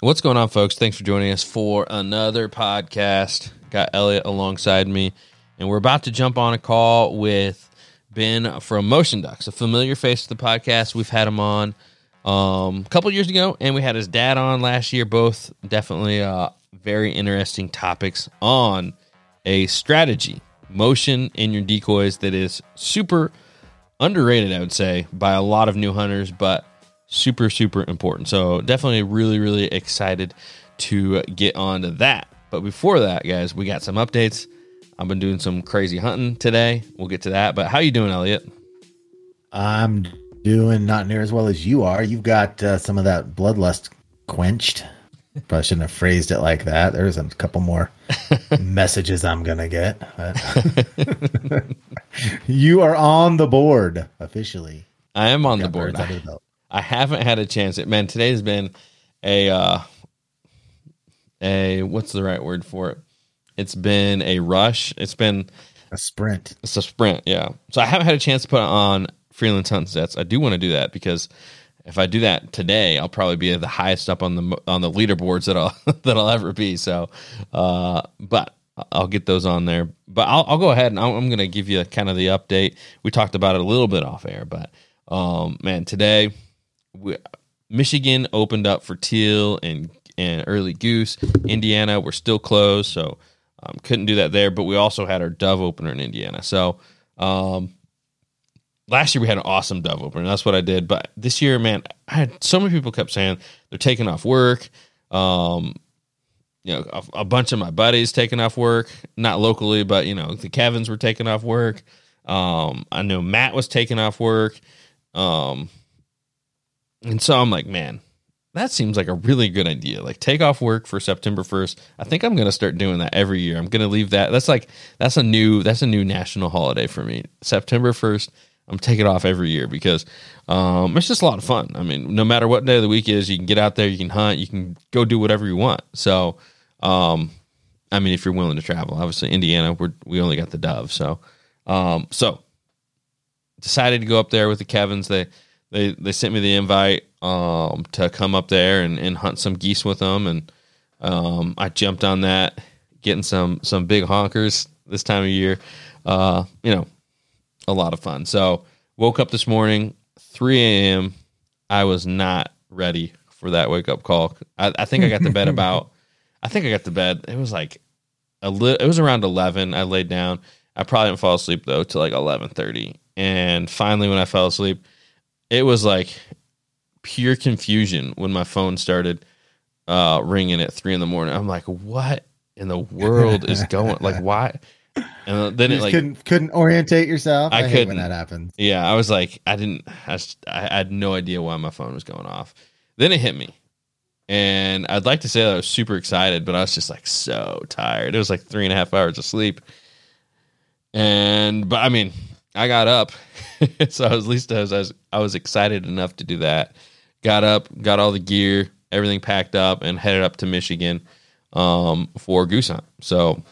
What's going on, folks? Thanks for joining us for another podcast. Got Elliot alongside me, and we're about to jump on a call with Ben from Motion Ducks, a familiar face to the podcast. We've had him on um, a couple years ago, and we had his dad on last year. Both definitely uh, very interesting topics on a strategy motion in your decoys that is super underrated, I would say, by a lot of new hunters, but super, super important. So definitely really, really excited to get on to that. But before that, guys, we got some updates. I've been doing some crazy hunting today. We'll get to that. But how you doing, Elliot? I'm doing not near as well as you are. You've got uh, some of that bloodlust quenched. Probably shouldn't have phrased it like that. There's a couple more messages I'm gonna get. you are on the board officially. I am on the board. I, I, haven't had a chance. Man, today's been a uh, a what's the right word for it? It's been a rush. It's been a sprint. It's a sprint, yeah. So I haven't had a chance to put on freelance hunt sets. I do want to do that because if I do that today, I'll probably be the highest up on the on the leaderboards that I'll that I'll ever be. So, uh, but I'll get those on there. But I'll, I'll go ahead and I'm going to give you kind of the update. We talked about it a little bit off air, but um, man, today we, Michigan opened up for teal and and early goose. Indiana, we're still closed, so um, couldn't do that there. But we also had our dove opener in Indiana. So um, last year we had an awesome dove opener. That's what I did. But this year, man, I had so many people kept saying they're taking off work. Um, you know, a, a, bunch of my buddies taking off work, not locally, but you know, the Kevins were taking off work. Um, I know Matt was taking off work. Um, and so I'm like, man, that seems like a really good idea. Like take off work for September 1st. I think I'm going to start doing that every year. I'm going to leave that. That's like that's a new that's a new national holiday for me. September 1st I'm taking off every year because um, it's just a lot of fun. I mean, no matter what day of the week is, you can get out there, you can hunt, you can go do whatever you want. So, um, I mean, if you're willing to travel, obviously Indiana, we we only got the dove. So, um, so decided to go up there with the Kevins. They they they sent me the invite um, to come up there and, and hunt some geese with them, and um, I jumped on that, getting some some big honkers this time of year. Uh, you know, a lot of fun. So woke up this morning, 3 a.m. I was not ready for that wake up call. I, I think I got to bed about. I think I got to bed. It was like a li- It was around 11. I laid down. I probably didn't fall asleep though till like 11:30. And finally, when I fell asleep, it was like pure confusion when my phone started uh, ringing at three in the morning. I'm like, what in the world is going? Like, why? And then it like couldn't couldn't orientate yourself. I, I couldn't when that happens. Yeah, I was like, I didn't. I, I had no idea why my phone was going off. Then it hit me, and I'd like to say that I was super excited, but I was just like so tired. It was like three and a half hours of sleep, and but I mean, I got up, so at least I was, I was I was excited enough to do that. Got up, got all the gear, everything packed up, and headed up to Michigan um, for goose hunt. So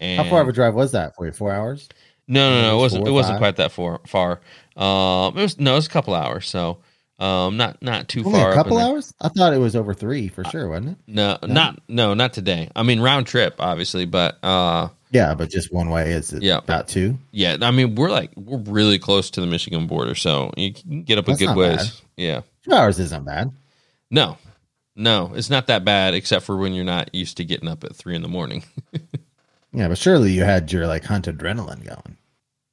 and How far of a drive was that for you? Four hours? No, no, no. It wasn't. It wasn't quite that far. Far. Um, it was no. It was a couple hours. So, um, not not too Only far. A couple hours? I thought it was over three for sure, wasn't it? No, no, not no, not today. I mean, round trip, obviously, but uh, yeah, but just one way is yeah about two. Yeah, I mean, we're like we're really close to the Michigan border, so you can get up That's a good ways. Bad. Yeah, two hours isn't bad. No, no, it's not that bad, except for when you're not used to getting up at three in the morning. Yeah, but surely you had your like hunt adrenaline going.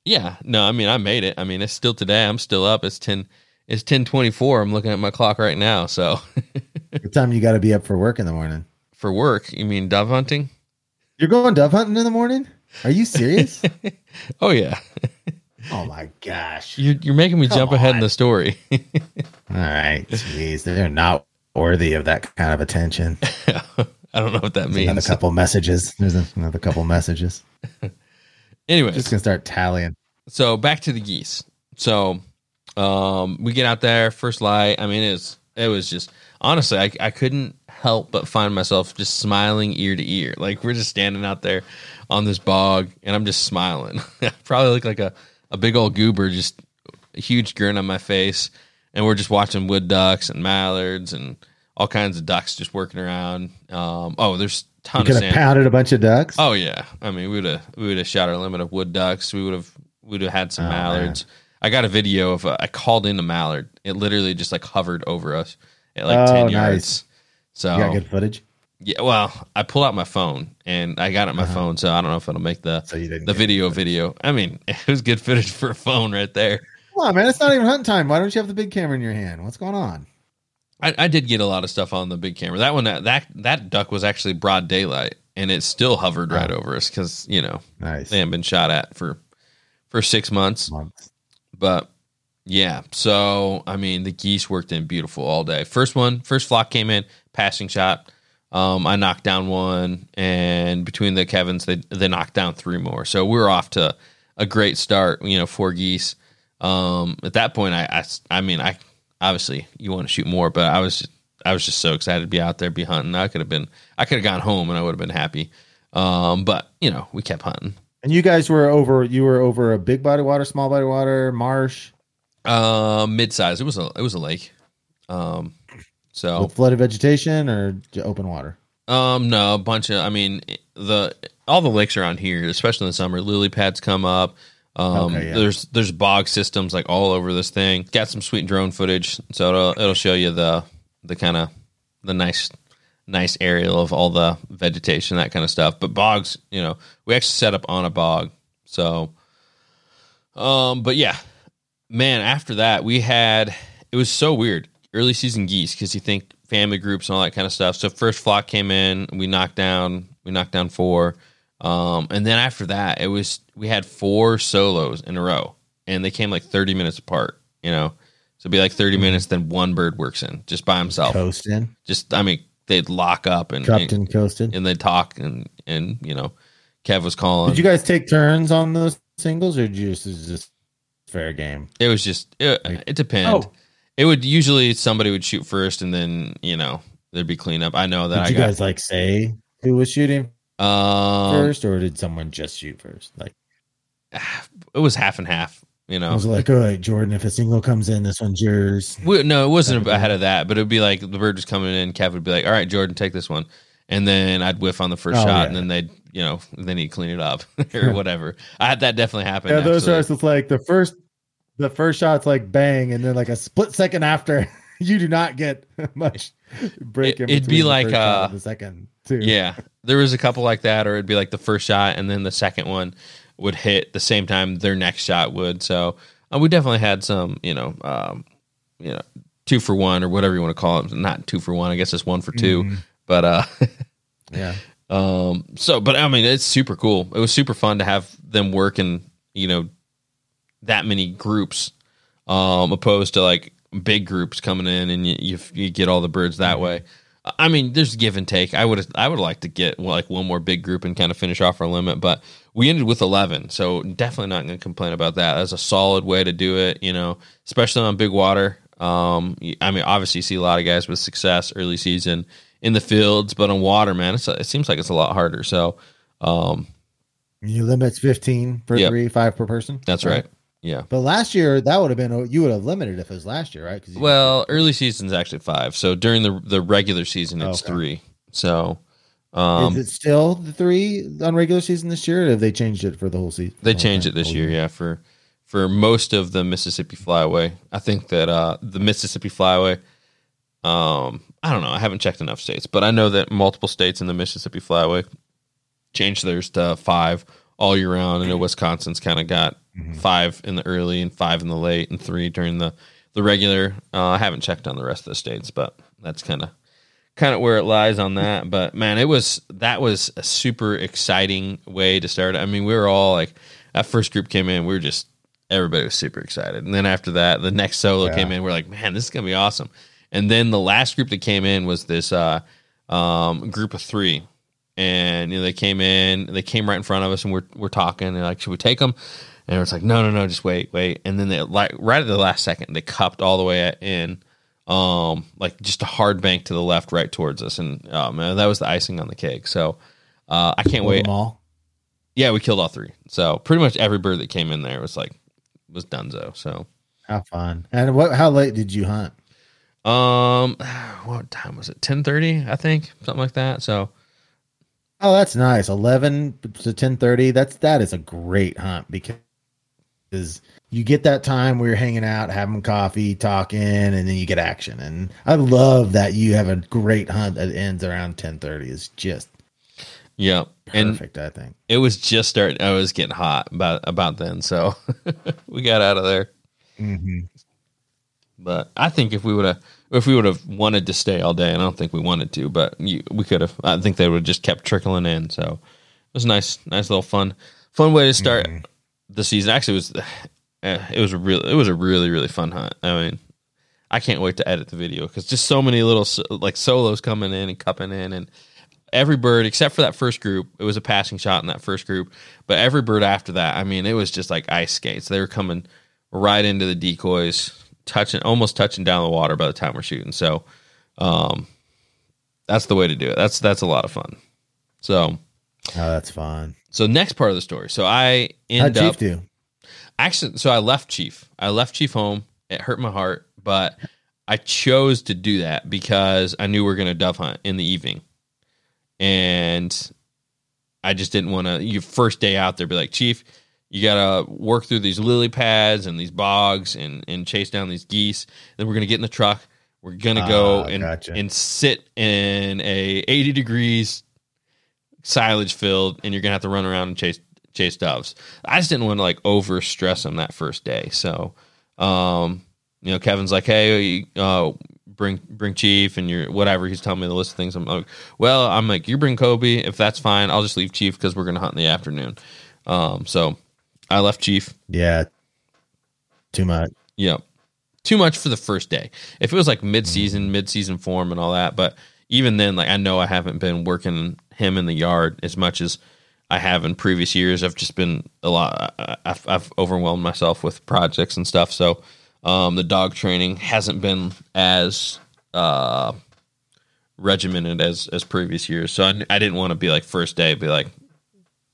Yeah, no, I mean I made it. I mean it's still today. I'm still up. It's ten. It's ten twenty four. I'm looking at my clock right now. So, what time you got to be up for work in the morning? For work, you mean dove hunting? You're going dove hunting in the morning? Are you serious? oh yeah. oh my gosh! You're, you're making me Come jump on. ahead in the story. All right, jeez, they're not worthy of that kind of attention. I don't know what that means. Another couple messages. There's another couple messages. anyway, just gonna start tallying. So back to the geese. So um, we get out there first light. I mean, it was it was just honestly, I I couldn't help but find myself just smiling ear to ear. Like we're just standing out there on this bog, and I'm just smiling. I probably look like a a big old goober, just a huge grin on my face, and we're just watching wood ducks and mallards and all kinds of ducks just working around. Um, oh, there's You of could have pounded a bunch of ducks. Oh yeah, I mean we would have we would have shot our limit of wood ducks. We would have we would have had some Oh, mallards. I got a video of uh, I called in a mallard. It literally just like hovered over us at like Oh, ten nice. So You got good footage, yeah, well, I pulled out my phone and I got it on my Uh-huh. phone, so I don't know if it'll make the so the video video. I mean, it was good footage for a phone right there. Come on, man! It's not even hunting time. Why don't you have the big camera in your hand? What's going on? I, I did get a lot of stuff on the big camera. That one, that that, that duck was actually broad daylight, and it still hovered right Oh. over us because you know Nice. they haven't been shot at for for six months. Months. But yeah, so I mean, the geese worked in beautiful all day. First one, first flock came in, passing shot. Um, I knocked down one, and between the Kevins, they they knocked down three more. So we were off to a great start. You know, four geese. Um, at that point, I, I I mean, I obviously you want to shoot more, but I was I was just so excited to be out there, be hunting. I could have been, I could have gone home, and I would have been happy. Um, but you know, we kept hunting. And you guys were over. You were over a big body water, small body water, marsh Um, mid size. It was a it was a lake. Um, so with flooded vegetation or j- open water. Um, no, a bunch of. I mean, the all the lakes around here, especially in the summer, lily pads come up. Um, Okay, yeah. there's there's bog systems like all over this thing. Got some sweet drone footage, so it'll it'll show you the the kind of the nice nice aerial of all the vegetation, that kind of stuff. But bogs, you know, we actually set up on a bog, so. Um, but yeah, man. After that, we had it was so weird early season geese because you think family groups and all that kind of stuff. So first flock came in, we knocked down, we knocked down four, um, and then after that, it was we had four solos in a row, and they came like thirty minutes apart. You know, so it'd be like 30 minutes, then one bird works in just by himself. Coasting, Just I mean, they'd lock up and cupped and coasted. and they'd talk and and you know, Kev was calling. Did you guys take turns on those singles, or did you just just fair game? It was just it, it depended. Oh. It would usually somebody would shoot first, and then you know there'd be cleanup. I know that Did I you got guys like say who was shooting um, first, or did someone just shoot first? Like, it was half and half. You know, I was like, all right, Jordan, if a single comes in, this one's yours. we, no, it wasn't Type of ahead of that, but it'd be like the bird was coming in. Kev would be like, "All right, Jordan, take this one," and then I'd whiff on the first Oh, shot, yeah. and then they'd you know then he'd clean it up or whatever. I had that definitely happen. Yeah, those actually. are it's like the first, the first shot's like bang, and then like a split second after, you do not get much break. in It- it'd be like, uh, the second too. Yeah, there was a couple like that, or it'd be like the first shot, and then the second one would hit the same time their next shot would. So uh, we definitely had some, you know, um, you know, two for one or whatever you want to call it. Not two for one, I guess it's one for 2 Mhm. But uh, yeah. Um, so but I mean, it's super cool. It was super fun to have them work in, you know, that many groups, um, opposed to like big groups coming in and you you, you get all the birds that way. I mean, there's give and take. I would I would like to get like one more big group and kind of finish off our limit, but we ended with 11, so definitely not going to complain about that. That's a solid way to do it, you know, especially on big water. Um, I mean, obviously, you see a lot of guys with success early season in the fields, but on water, man, it's, it seems like it's a lot harder. So, um, You limits fifteen per Yep. three, five per person. that's right. Yeah. But last year that would have been you would have limited if it was last year, right? Well, early season's actually five. So during the the regular season, it's Okay. three. So, um, is it still the three on regular season this year? Or have they changed it for the whole season? They changed it this Whole year, yeah, for for most of the Mississippi Flyway. I think that uh the Mississippi Flyway um I don't know, I haven't checked enough states, but I know that multiple states in the Mississippi Flyway changed theirs to 5 all year round. I know Wisconsin's kind of got Mhm. 5 in the early and 5 in the late and 3 during the the regular. Uh, I haven't checked on the rest of the states, but that's kind of kind of where it lies on that. But man, it was that was a super exciting way to start. I mean, we were all like that first group came in, we were just everybody was super excited. And then after that, the next solo Yeah. came in, we're like, man, this is gonna be awesome. And then the last group that came in was this uh, um, group of three. And you know, they came in, they came right in front of us, and we're we're talking. And like, should we take them? And it's like, no, no, no, just wait, wait. And then they like right at the last second, they cupped all the way in, um, like just a hard bank to the left, right towards us. And oh man, that was the icing on the cake. So uh, I can't Killed wait. all. Yeah, we killed all three. So pretty much every bird that came in there was like was Dunzo. So How fun! And what? How late did you hunt? Um, what time was it? Ten thirty, I think, something like that. So Oh, that's nice. Eleven to ten thirty. That's that is a great hunt because you get that time where you're hanging out, having coffee, talking, and then you get action. And I love that you have a great hunt that ends around ten thirty. Is just yeah, and perfect. I think it was just starting. I was getting hot about about then, so we got out of there. Mhm. But I think if we would have if we would have wanted to stay all day, and I don't think we wanted to, but you, we could have. I think they would have just kept trickling in. So it was nice, nice little fun, fun way to start the season. Actually, it was eh, it was a real it was a really really fun hunt. I mean, I can't wait to edit the video because just so many little like solos coming in and cupping in, and every bird except for that first group, it was a passing shot in that first group, but every bird after that, I mean, it was just like ice skates. They were coming right into the decoys, touching almost touching down the water by the time we're shooting. So, um, that's the way to do it. That's that's a lot of fun. So, Oh, that's fun. so next part of the story. So I How'd end Chief up do? actually so i left chief i left chief home it hurt my heart but i chose to do that because i knew we are going to dove hunt in the evening and i just didn't want to your first day out there be like chief you gotta work through these lily pads and these bogs and and chase down these geese then we're gonna get in the truck we're gonna go Ah, and gotcha. and sit in a 80 degrees silage field and you're gonna have to run around and chase chase doves. I just didn't want to like over stress them that first day. So um, you know, Kevin's like, Hey, uh bring bring Chief and your whatever. He's telling me the list of things. I'm like, well, I'm like, you bring Kobe, if that's fine, I'll just leave Chief because we're gonna hunt in the afternoon. Um, so I left Chief. Yeah, too much. Yep. Too much for the first day. If it was like mid season, mid season form and all that, but even then, like I know I haven't been working him in the yard as much as I have in previous years. I've just been a lot. I've, I've overwhelmed myself with projects and stuff. So um, the dog training hasn't been as uh, regimented as as previous years. So I, I didn't want to be like first day, be like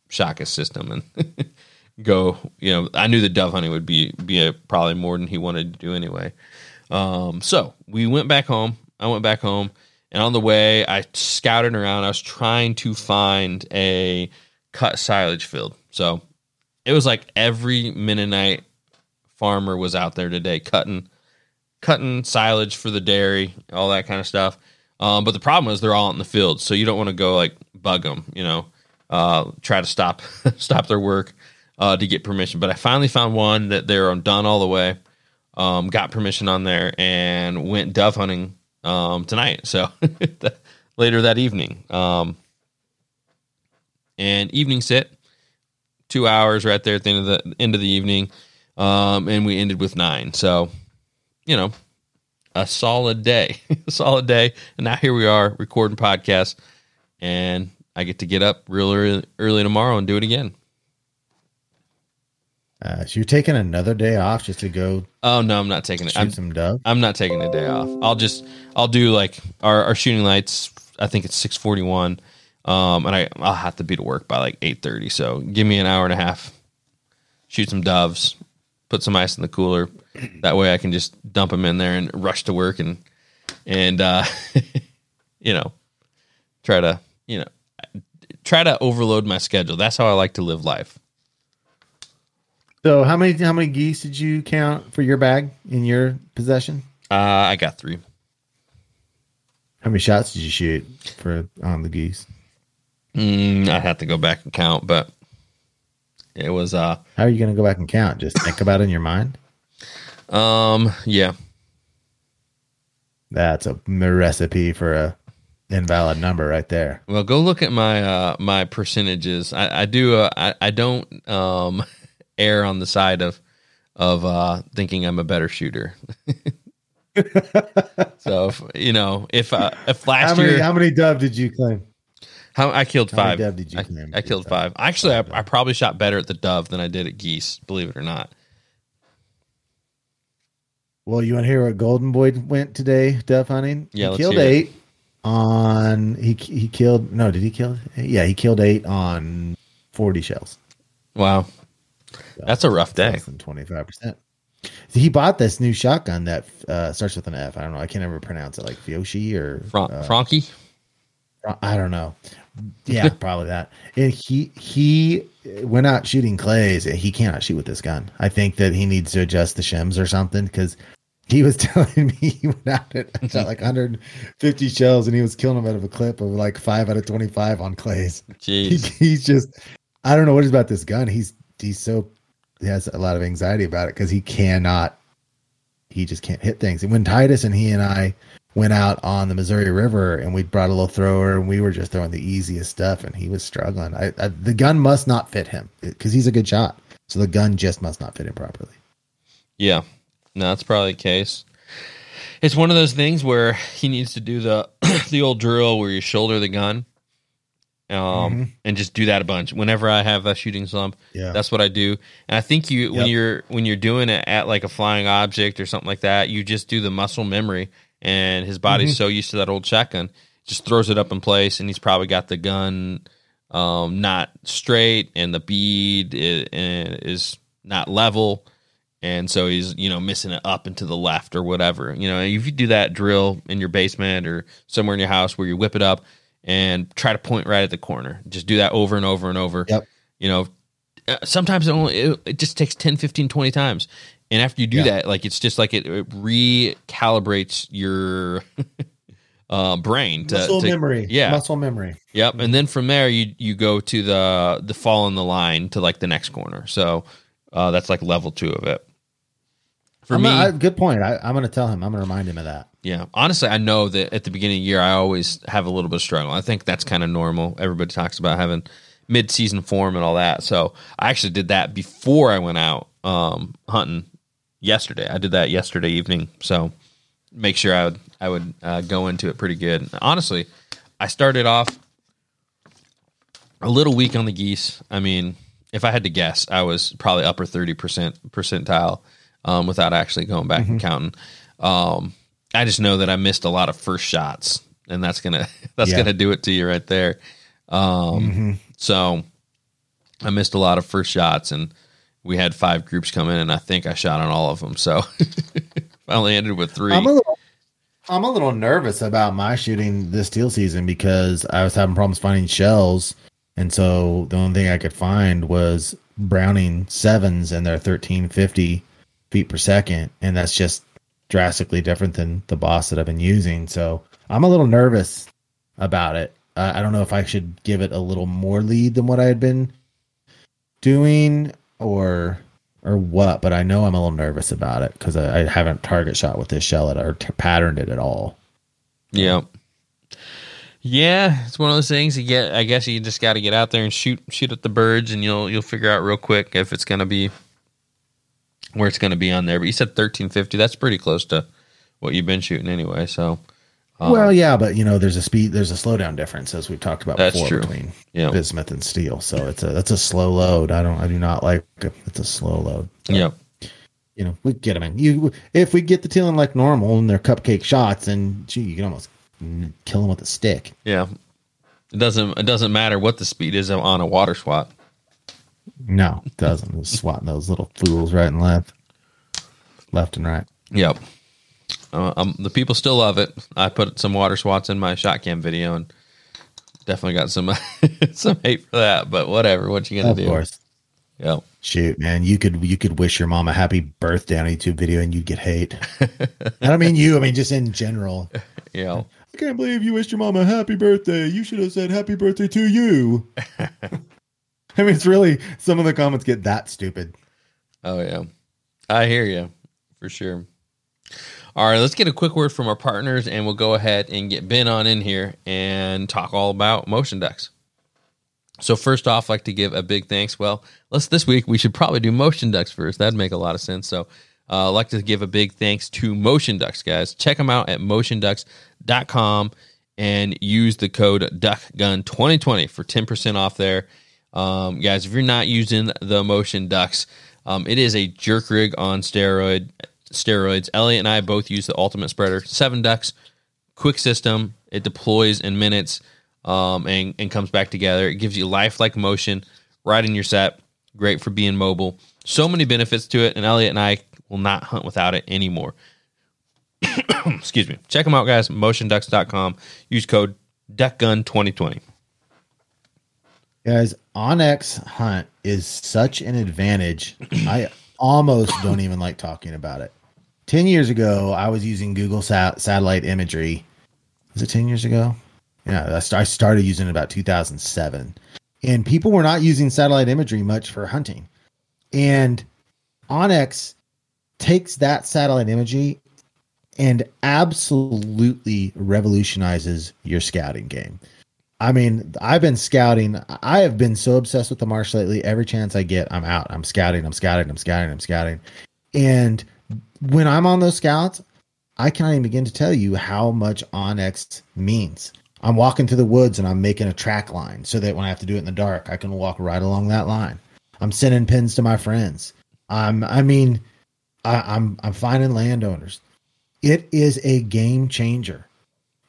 shock his system and go. You know, I knew the dove hunting would be be a, probably more than he wanted to do anyway. Um, so we went back home. I went back home, and on the way, I scouted around. I was trying to find a cut silage field. So it was like every Mennonite farmer was out there today cutting cutting silage for the dairy, all that kind of stuff. Um, but the problem is they're all out in the field, so you don't want to go like bug them, you know, uh, try to stop stop their work uh, to get permission. But I finally found one that they're done all the way. Um, got permission on there and went dove hunting um, tonight. So later that evening, um, and evening sit, two hours right there at the end of the end of the evening, um, and we ended with nine. So, you know, a solid day, a solid day. And now here we are recording podcast, and I get to get up real early, early tomorrow and do it again. Uh, so you're taking another day off just to go Oh no, I'm not taking it. shoot I'm, some dove. I'm not taking a day off. I'll just I'll do like our, our shooting lights. I think it's six forty one, um, and I I'll have to be to work by like eight thirty. So give me an hour and a half. Shoot some doves, put some ice in the cooler. That way I can just dump them in there and rush to work and and uh, you know try to you know try to overload my schedule. That's how I like to live life. So how many how many geese did you count for your bag in your possession? Uh, I got three. How many shots did you shoot for on the geese? Mm, I have to go back and count, but it was uh How are you going to go back and count? Just think about it in your mind. um yeah That's a recipe for a invalid number right there. Well, go look at my uh, my percentages. I, I do. Uh, I, I don't um, err on the side of of uh, thinking I'm a better shooter. so if, you know, if uh, if How last many year how many dove did you claim? how I killed how many five, dove did you I, claim? I killed five. Actually, I, I probably shot better at the dove than I did at geese. Believe it or not. Well, you want to hear what Golden Boy went today dove hunting? Yeah, he killed hear it. eight on he he killed no, did he kill? Yeah, he killed eight on forty shells. Wow, that's a rough day. Less than twenty five percent. he bought this new shotgun that uh, starts with an F. I don't know. I can't ever pronounce it, like Fioshi or Fron- uh, Franchi. I don't know. Yeah, probably that. And he he went out shooting clays. He cannot shoot with this gun. I think that he needs to adjust the shims or something because he was telling me he went out and shot like 150 shells and he was killing them out of a clip of like five out of 25 on clays. He, Jeez. he's just I don't know what is about this gun. He's he's so he has a lot of anxiety about it because he cannot he just can't hit things. And when Titus and he and I went out on the Missouri River and we brought a little thrower and we were just throwing the easiest stuff and he was struggling. I, I the gun must not fit him because he's a good shot. So the gun just must not fit him properly. Yeah, no, that's probably the case. It's one of those things where he needs to do the the old drill where you shoulder the gun, um, Mhm. and just do that a bunch. Whenever I have a shooting slump, Yeah. that's what I do. And I think you when you're when you're doing it at like a flying object or something like that, you just do the muscle memory, and his body's so used to that old shotgun, just throws it up in place, and he's probably got the gun um, not straight, and the bead is, is not level and so he's you know missing it up and to the left or whatever you know if you do that drill in your basement or somewhere in your house where you whip it up and try to point right at the corner just do that over and over and over Yep. you know uh, sometimes it only it, it just takes 10 15 20 times and after you do Yeah. that like it's just like it, it recalibrates your uh brain to, muscle to- memory. yeah Muscle memory. Yep, and then from there you you go to the the fall in the line to like the next corner. So uh, that's like level two of it. For I'm me, I- good point. I, I'm going to tell him. I'm going to remind him of that. yeah, honestly, I know that at the beginning of the year I always have a little bit of struggle. I think that's kind of normal. Everybody talks about having mid season form and all that. So I actually did that before I went out um, hunting yesterday. I did that yesterday evening. So make sure I would I would uh, go into it pretty good. Honestly, I started off a little weak on the geese. I mean, if I had to guess, I was probably upper thirty percent percentile um, without actually going back and counting. Um, I just know that I missed a lot of first shots, and that's gonna that's Yeah. gonna do it to you right there. Um, So I missed a lot of first shots, and we had five groups come in, and I think I shot on all of them. So I only ended with 3 I'm a little, I'm a little nervous about my shooting this teal season because I was having problems finding shells, and so the only thing I could find was Browning sevens, and they're 1350 feet per second, and that's just drastically different than the boss that I've been using. So I'm a little nervous about it. Uh, I don't know if I should give it a little more lead than what I had been doing, or or what, but I know I'm a little nervous about it because I, I haven't target shot with this shell at, or t- patterned it at all. Yeah. Yeah, it's one of those things you get I guess you just got to get out there and shoot shoot at the birds and you'll you'll figure out real quick if it's to be where it's going to be on there. But you said 1350, that's pretty close to what you've been shooting anyway, so um, well, yeah, but you know, there's a speed, there's a slowdown difference as we've talked about That's before true. between yeah. bismuth and steel. So it's a that's a slow load. I don't, I do not like it's a slow load. So, Yeah. you know, we get them in. You if we get the teal in like normal and they're cupcake shots, and gee, you can almost kill them with a stick. Yeah. It doesn't it doesn't matter what the speed is on a water swat. No, it doesn't. It's swatting those little fools right and left, left and right. Yep. Uh, um, the people still love it. I put some water swats in my shot cam video and definitely got some some hate for that, but whatever. What you gonna Of do? course. Yep. Shoot, man, you could you could wish your mom a happy birthday on a YouTube video and you'd get hate. I don't mean you, I mean just in general. Yeah. I can't believe you wished your mom a happy birthday. You should have said happy birthday to you. I mean, it's really some of the comments get that stupid. Oh yeah, I hear you for sure. All right, let's get a quick word from our partners, and we'll go ahead and get Ben on in here and talk all about motion ducks. So first off, I'd like to give a big thanks. Well, let's this week we should probably do motion ducks first. That'd make a lot of sense. So uh, I'd like to give a big thanks to Motion Ducks, guys. Check them out at motionducks.com and use the code DuckGun2020 for 10% off there. Um, guys, if you're not using the Motion Ducks, um, it is a jerk rig on steroid steroids. Elliot and I both use the Ultimate Spreader. Seven ducks, quick system. It deploys in minutes um, and, and comes back together. It gives you lifelike motion right in your set. Great for being mobile. So many benefits to it. And Elliot and I will not hunt without it anymore. Excuse me. Check them out, guys. Motionducks.com. Use code DuckGun2020. Guys, onX Hunt is such an advantage. I almost don't even like talking about it. 10 years ago, I was using Google sat- satellite imagery. Was it 10 years ago? Yeah, I st- I started using it about 2007. And people were not using satellite imagery much for hunting. And onX takes that satellite imagery and absolutely revolutionizes your scouting game. I mean, I've been scouting. I have been so obsessed with the marsh lately. Every chance I get, I'm out. I'm scouting. I'm scouting. I'm scouting. I'm scouting. And when I'm on those scouts, I cannot even begin to tell you how much onX means. I'm walking through the woods and I'm making a track line so that when I have to do it in the dark, I can walk right along that line. I'm sending pins to my friends. I'm, I mean, I, I'm, I'm finding landowners. It is a game changer.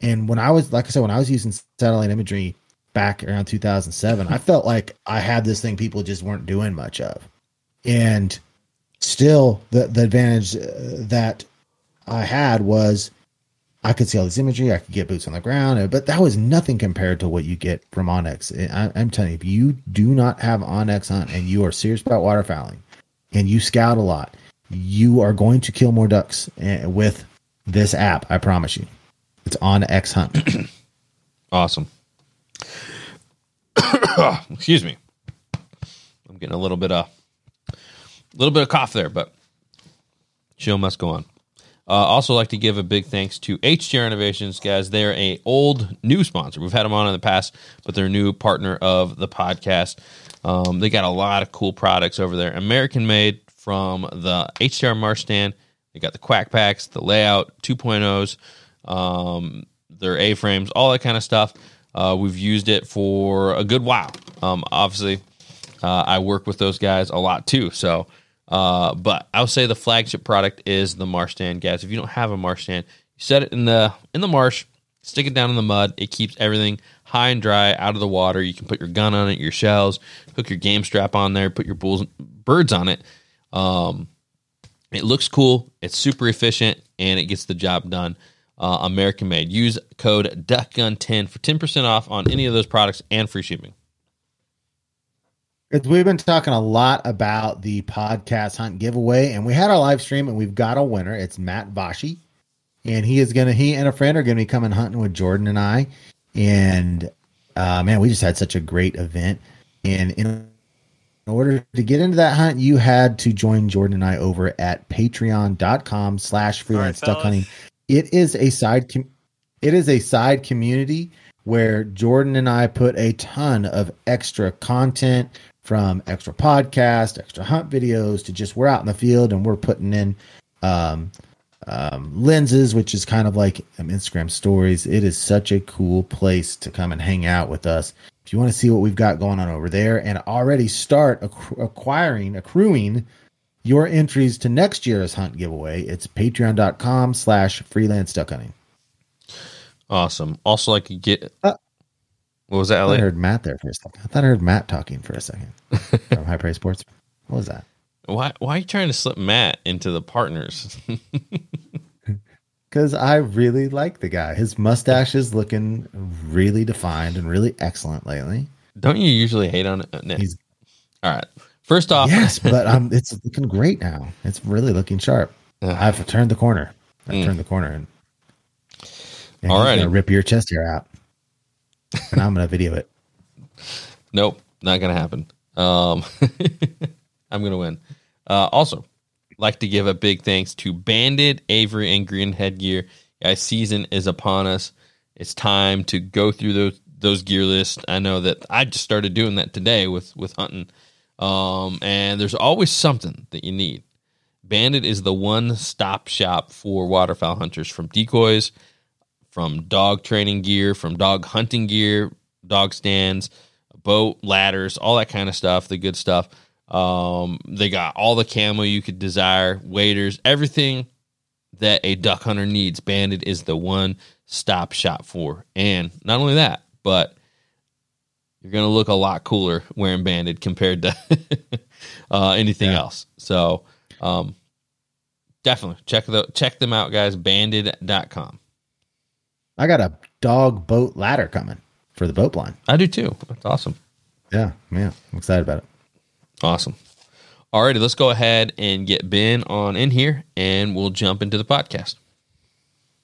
And when I was, like I said, when I was using satellite imagery back around 2007, I felt like I had this thing people just weren't doing much of. And still, the, the advantage uh, that I had was I could see all this imagery, I could get boots on the ground, but that was nothing compared to what you get from onX. I, I'm telling you, if you do not have onX on and you are serious about waterfowling and you scout a lot, you are going to kill more ducks eh, with this app. I promise you. It's onX Hunt. Awesome. Excuse me. I'm getting a little bit of a little bit of cough there, but show must go on. Uh, also, like to give a big thanks to HTR Innovations, guys. They're a old new sponsor. We've had them on in the past, but they're a new partner of the podcast. Um, they got a lot of cool products over there, American made from the HTR Marsh stand. They got the Quack Packs, the Layout 2.0s, um, their A frames, all that kind of stuff. Uh, we've used it for a good while. Um, obviously, uh, I work with those guys a lot too. So, uh, but I'll say the flagship product is the marsh stand, guys. If you don't have a marsh stand, you set it in the in the marsh, stick it down in the mud. It keeps everything high and dry out of the water. You can put your gun on it, your shells, hook your game strap on there, put your bulls, birds on it. Um, it looks cool. It's super efficient, and it gets the job done. Uh, American made. Use code DuckGun10 for 10% off on any of those products and free shipping. We've been talking a lot about the podcast hunt giveaway, and we had our live stream, and we've got a winner. It's Matt Vashi, and he is gonna he and a friend are gonna be coming hunting with Jordan and I, and uh, man, we just had such a great event. And in order to get into that hunt, you had to join Jordan and I over at patreon.com slash freelance duck hunting. It is a side com- it is a side community where Jordan and I put a ton of extra content from extra podcast, extra hunt videos to just we're out in the field and we're putting in um, um, lenses, which is kind of like um, Instagram stories. It is such a cool place to come and hang out with us. If you want to see what we've got going on over there and already start acqu- acquiring, accruing your entries to next year's hunt giveaway, it's patreon.com slash freelance duck hunting. Awesome. Also, like you get. Uh, what was that, I Elliot? heard Matt there for a second. I thought I heard Matt talking for a second from High Praise Sports. What was that? Why, why are you trying to slip Matt into the partners? Because I really like the guy. His mustache is looking really defined and really excellent lately. Don't you usually hate on it? No. He's All right. First off, yes, but um, it's looking great now. It's really looking sharp. Ugh. I've turned the corner. I've Mm. turned the corner, and, and he's gonna rip your chest hair out, and I'm gonna video it. Nope, not gonna happen. Um, I'm gonna win. Uh, also, like to give a big thanks to Banded, Avery, and Greenhead Gear. Guys, season is upon us. It's time to go through those those gear lists. I know that I just started doing that today with with hunting, um, and there's always something that you need. Banded is the one stop shop for waterfowl hunters from decoys, from dog training gear, from dog hunting gear, dog stands, boat, ladders, all that kind of stuff, the good stuff. Um, they got all the camo you could desire, waders, everything that a duck hunter needs. Banded is the one stop shop for. And not only that, but you're going to look a lot cooler wearing banded compared to uh, anything Yeah. else. So, um, Definitely check the check them out, guys. Banded.com. I got a dog boat ladder coming for the boat blind. I do too. That's awesome. Yeah, yeah, I'm excited about it. Awesome. Alrighty, let's go ahead and get Ben on in here, and we'll jump into the podcast.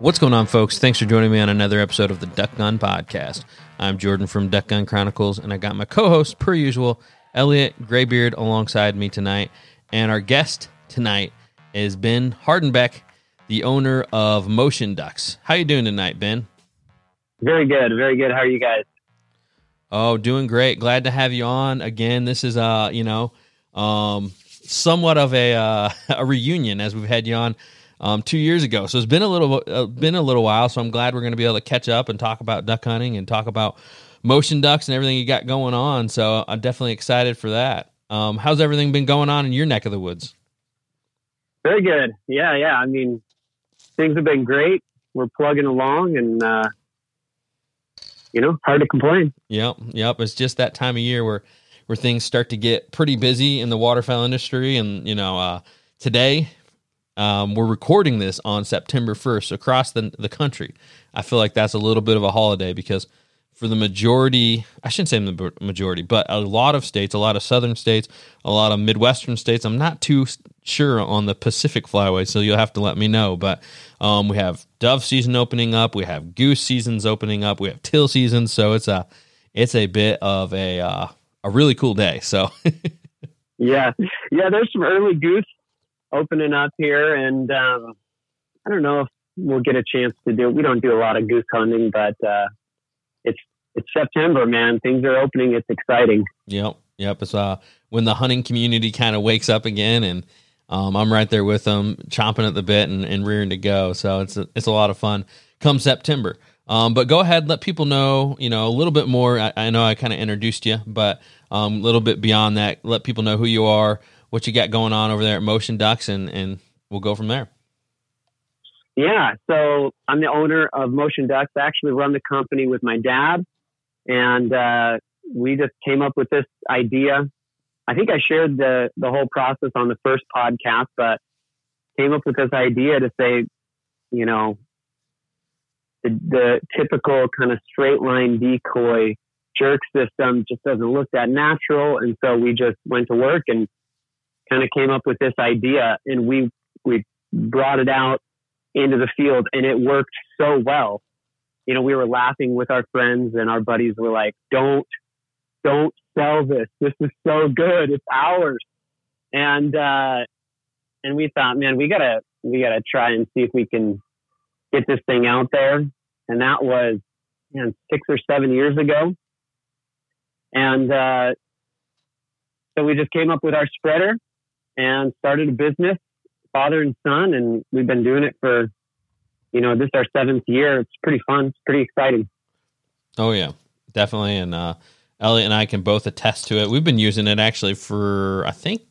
What's going on, folks? Thanks for joining me on another episode of the Duck Gun Podcast. I'm Jordan from Duck Gun Chronicles, and I got my co host, per usual, Elliot Graybeard, alongside me tonight. And our guest tonight is Ben Hardenbeck, the owner of Motion Ducks. How you doing tonight, Ben? Very good, very good. How are you guys? Oh, doing great. Glad to have you on again. This is uh, you know, um, somewhat of a uh, a reunion as we've had you on um, two years ago. So it's been a little uh, been a little while. So I'm glad we're going to be able to catch up and talk about duck hunting and talk about motion ducks and everything you got going on. So I'm definitely excited for that. Um, how's everything been going on in your neck of the woods? Very good. Yeah, yeah. I mean, things have been great. We're plugging along, and uh, you know, hard to complain. Yep, yep. It's just that time of year where where things start to get pretty busy in the waterfowl industry, and you know, uh, today um, we're recording this on September 1st across the, the country. I feel like that's a little bit of a holiday because for the majority, I shouldn't say the majority, but a lot of states, a lot of southern states, a lot of Midwestern states, I'm not too sure on the Pacific flyway, so you'll have to let me know. But um, we have dove season opening up, we have goose seasons opening up, we have till season, so it's a it's a bit of a uh, a really cool day. So yeah, yeah, there's some early goose opening up here, and um, I don't know if we'll get a chance to do. It. We don't do a lot of goose hunting, but uh, it's it's September, man. Things are opening. It's exciting. Yep, yep. It's uh when the hunting community kind of wakes up again, and um, I'm right there with them, chomping at the bit and, and rearing to go. So it's a, it's a lot of fun come September. Um, but go ahead, let people know, you know, a little bit more. I, I know I kind of introduced you, but um, a little bit beyond that, let people know who you are, what you got going on over there at Motion Ducks, and and we'll go from there. Yeah, so I'm the owner of Motion Ducks. I actually run the company with my dad, and uh, we just came up with this idea. I think I shared the the whole process on the first podcast, but came up with this idea to say, you know, the, the typical kind of straight line decoy jerk system just doesn't look that natural, and so we just went to work and kind of came up with this idea and we we brought it out into the field and it worked so well. You know, we were laughing with our friends and our buddies were like, "Don't don't sell this. This is so good. It's ours." And uh and we thought, "Man, we got to we got to try and see if we can get this thing out there." And that was man, 6 or 7 years ago. And uh so we just came up with our spreader and started a business, father and son, and we've been doing it for, you know, this is our seventh year. It's pretty fun. It's pretty exciting. Oh yeah, definitely. And uh, Elliot and I can both attest to it. We've been using it actually for I think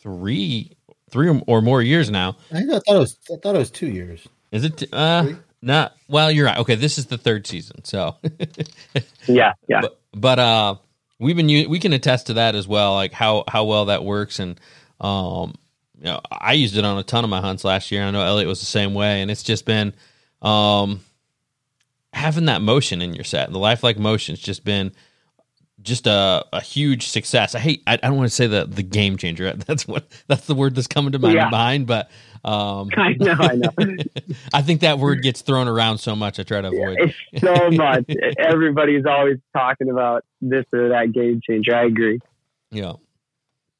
three, three or more years now. I thought it was. I thought it was two years. Is it? Uh, not. Well, you're right. Okay, this is the third season. So. yeah. Yeah. But, but uh, we've been we can attest to that as well. Like how how well that works and um, you know, I used it on a ton of my hunts last year. I know Elliot was the same way, and it's just been um, having that motion in your set. The lifelike motion's just been just a, a huge success. I hate I, I don't want to say the the game changer. That's what that's the word that's coming to my yeah. mind, but um, I know, I know. I think that word gets thrown around so much. I try to avoid yeah, it's so much. Everybody's always talking about this or that game changer. I agree. Yeah.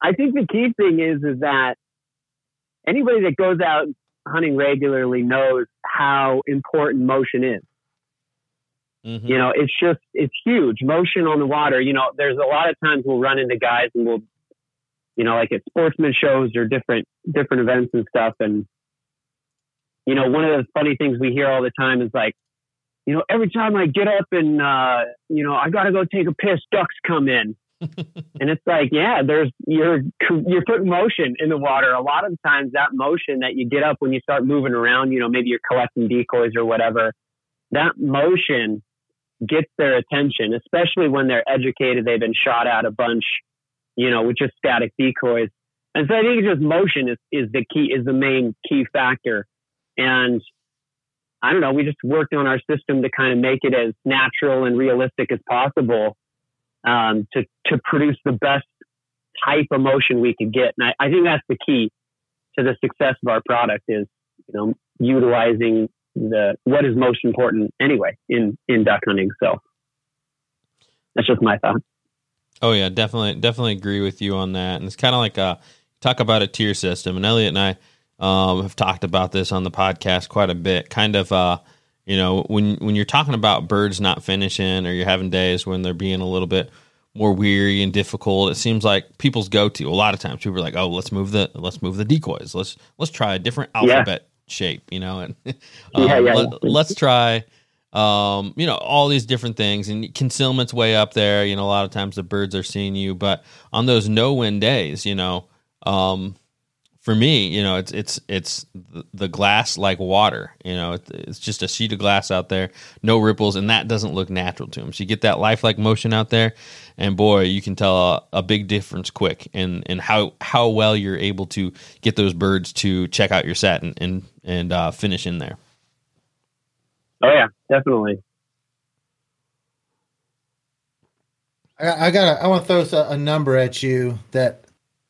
I think the key thing is is that anybody that goes out hunting regularly knows how important motion is. Mm-hmm. You know, it's just it's huge. Motion on the water. You know, there's a lot of times we'll run into guys and we'll, you know, like at sportsman shows or different different events and stuff. And you know, one of the funny things we hear all the time is like, you know, every time I get up and, uh, you know, I got to go take a piss, ducks come in. and it's like, yeah, there's, you're, you're putting motion in the water. A lot of times that motion that you get up when you start moving around, you know, maybe you're collecting decoys or whatever, that motion gets their attention, especially when they're educated. They've been shot at a bunch, you know, with just static decoys. And so I think just motion is, is the key, is the main key factor. And I don't know, we just worked on our system to kind of make it as natural and realistic as possible um, to, to produce the best type of motion we could get. And I, I think that's the key to the success of our product is, you know, utilizing the what is most important anyway in in duck hunting. So that's just my thought. Oh yeah, definitely, definitely agree with you on that. And it's kind of like a talk about a tier system. And Elliot and I um, have talked about this on the podcast quite a bit. Kind of, uh, you know, when when you're talking about birds not finishing, or you're having days when they're being a little bit more weary and difficult. It seems like people's go to a lot of times. People are like, "Oh, let's move the let's move the decoys. Let's let's try a different alphabet shape, you know, and um, yeah, yeah, let, us try, um, you know, all these different things. And concealment's way up there. You know, a lot of times the birds are seeing you, but on those no wind days, you know, um, for me, you know, it's it's it's the glass like water. You know, it's just a sheet of glass out there, no ripples, and that doesn't look natural to them. So you get that lifelike motion out there, and boy, you can tell a, a big difference quick in in how how well you're able to get those birds to check out your set and and and uh, finish in there. Oh yeah, definitely. I, I got. I want to throw a, a number at you that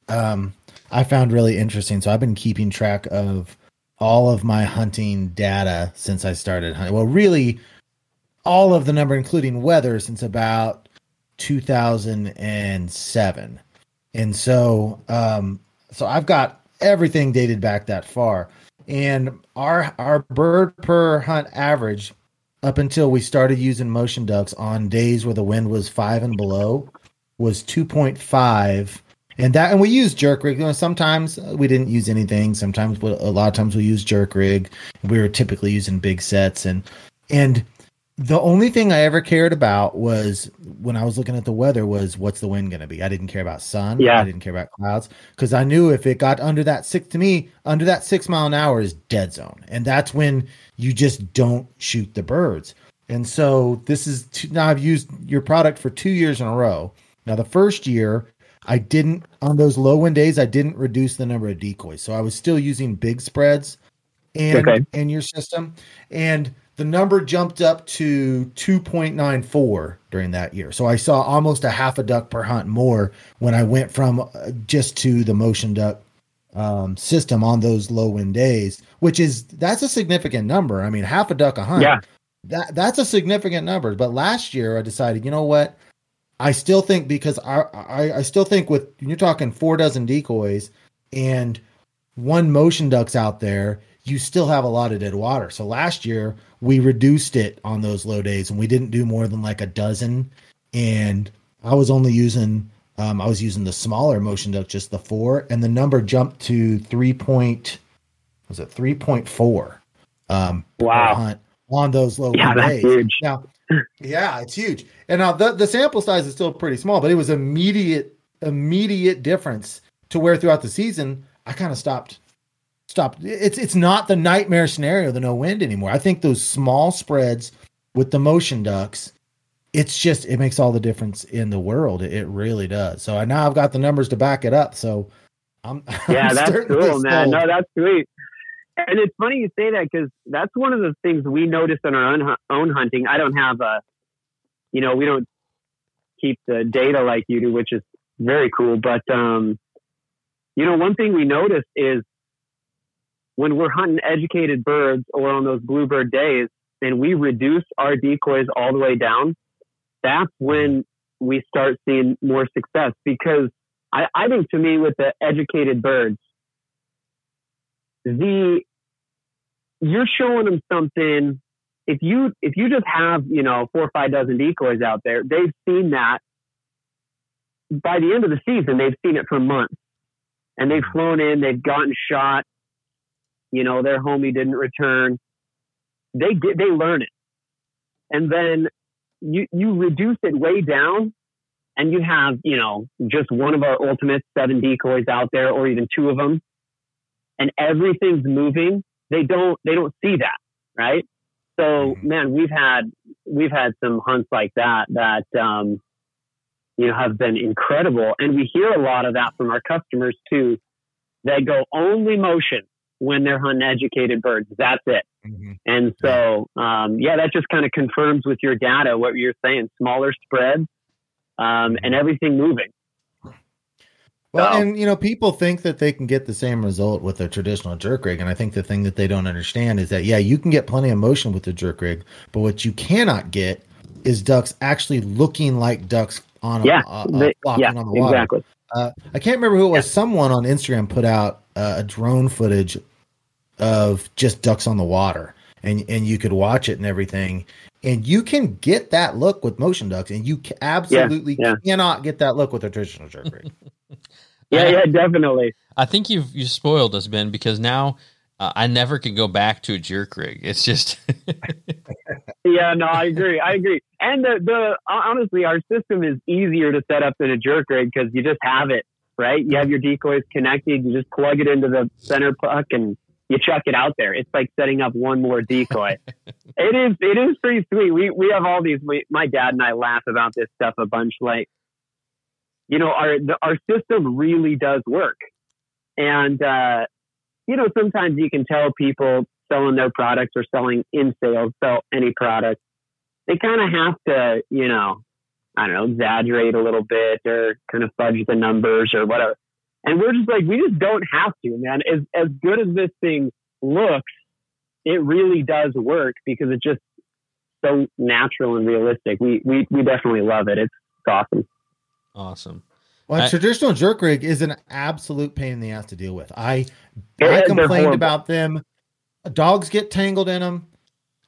um, I found really interesting. So I've been keeping track of all of my hunting data since I started hunting. Well, really, all of the number, including weather, since about 2007. And so, um, so I've got everything dated back that far. And our our bird per hunt average up until we started using motion ducks on days where the wind was five and below was 2.5 and that and we use jerk rig. You know, sometimes we didn't use anything. Sometimes a lot of times we use jerk rig. We were typically using big sets and and the only thing I ever cared about was when I was looking at the weather was what's the wind going to be. I didn't care about sun. Yeah. I didn't care about clouds because I knew if it got under that six to me under that six mile an hour is dead zone, and that's when you just don't shoot the birds. And so this is two, now I've used your product for two years in a row. Now the first year I didn't on those low wind days. I didn't reduce the number of decoys, so I was still using big spreads and okay. in your system, and the number jumped up to 2.94 during that year. So I saw almost a half a duck per hunt more when I went from uh, just to the motion duck um, system on those low wind days, which is that's a significant number. I mean, half a duck a hunt. Yeah. That that's a significant number. But last year I decided, you know what? I still think because I, I, I still think with you're talking four dozen decoys and one motion ducks out there, you still have a lot of dead water. So last year we reduced it on those low days and we didn't do more than like a dozen. And I was only using um, I was using the smaller motion duck, just the four, and the number jumped to three point was it three point four um wow. hunt on those low yeah, days. Huge. Now yeah, it's huge. And now the, the sample size is still pretty small, but it was immediate immediate difference to where throughout the season I kind of stopped stopped. It's it's not the nightmare scenario, the no wind anymore. I think those small spreads with the motion ducks, it's just it makes all the difference in the world. It, it really does. So I now I've got the numbers to back it up. So I'm yeah, I'm that's cool, man. No, that's sweet. And it's funny you say that because that's one of the things we notice in our own, own hunting. I don't have a, you know, we don't keep the data like you do, which is very cool. But, um, you know, one thing we notice is when we're hunting educated birds or on those bluebird days and we reduce our decoys all the way down, that's when we start seeing more success because I, I think to me with the educated birds, the you're showing them something. If you if you just have you know four or five dozen decoys out there, they've seen that. By the end of the season, they've seen it for months, and they've flown in, they've gotten shot. You know, their homie didn't return. They get they learn it, and then you you reduce it way down, and you have you know just one of our ultimate seven decoys out there, or even two of them, and everything's moving. They don't they don't see that, right? So Mhm. man, we've had we've had some hunts like that that um, you know have been incredible, and we hear a lot of that from our customers too. They go only motion when they're hunting educated birds. That's it. Mhm. And so, um, yeah, that just kind of confirms with your data what you're saying: smaller spreads um, and everything moving. Well, and you know, people think that they can get the same result with a traditional jerk rig, and I think the thing that they don't understand is that yeah, you can get plenty of motion with the jerk rig, but what you cannot get is ducks actually looking like ducks on a, Yeah, a, a they- yeah, on the water. exactly. Uh, I can't remember who it was. Someone on Instagram put out uh, a drone footage of just ducks on the water, and and you could watch it and everything, and you can get that look with motion ducks, and you absolutely yeah. cannot get that look with a traditional jerk rig. Yeah, yeah, definitely. I think you've you spoiled us, Ben, because now uh, I never can go back to a jerk rig. It's just Yeah, no, I agree. I agree. And the, the honestly, our system is easier to set up than a jerk rig because you just have it, right? You have your decoys connected. You just plug it into the center puck and you chuck it out there. It's like setting up one more decoy. it is, it is pretty sweet. We, we have all these, we, my dad and I laugh about this stuff a bunch. Like, you know, our, the, our system really does work. And, uh, you know, sometimes you can tell people selling their products or selling in sales, sell any product. They kind of have to, you know, I don't know, exaggerate a little bit or kind of fudge the numbers or whatever. And we're just like, we just don't have to, man. As as good as this thing looks, it really does work because it's just so natural and realistic. We we we definitely love it. It's awesome. Awesome. Well, I- traditional jerk rig is an absolute pain in the ass to deal with. I I complained about them. Dogs get tangled in them.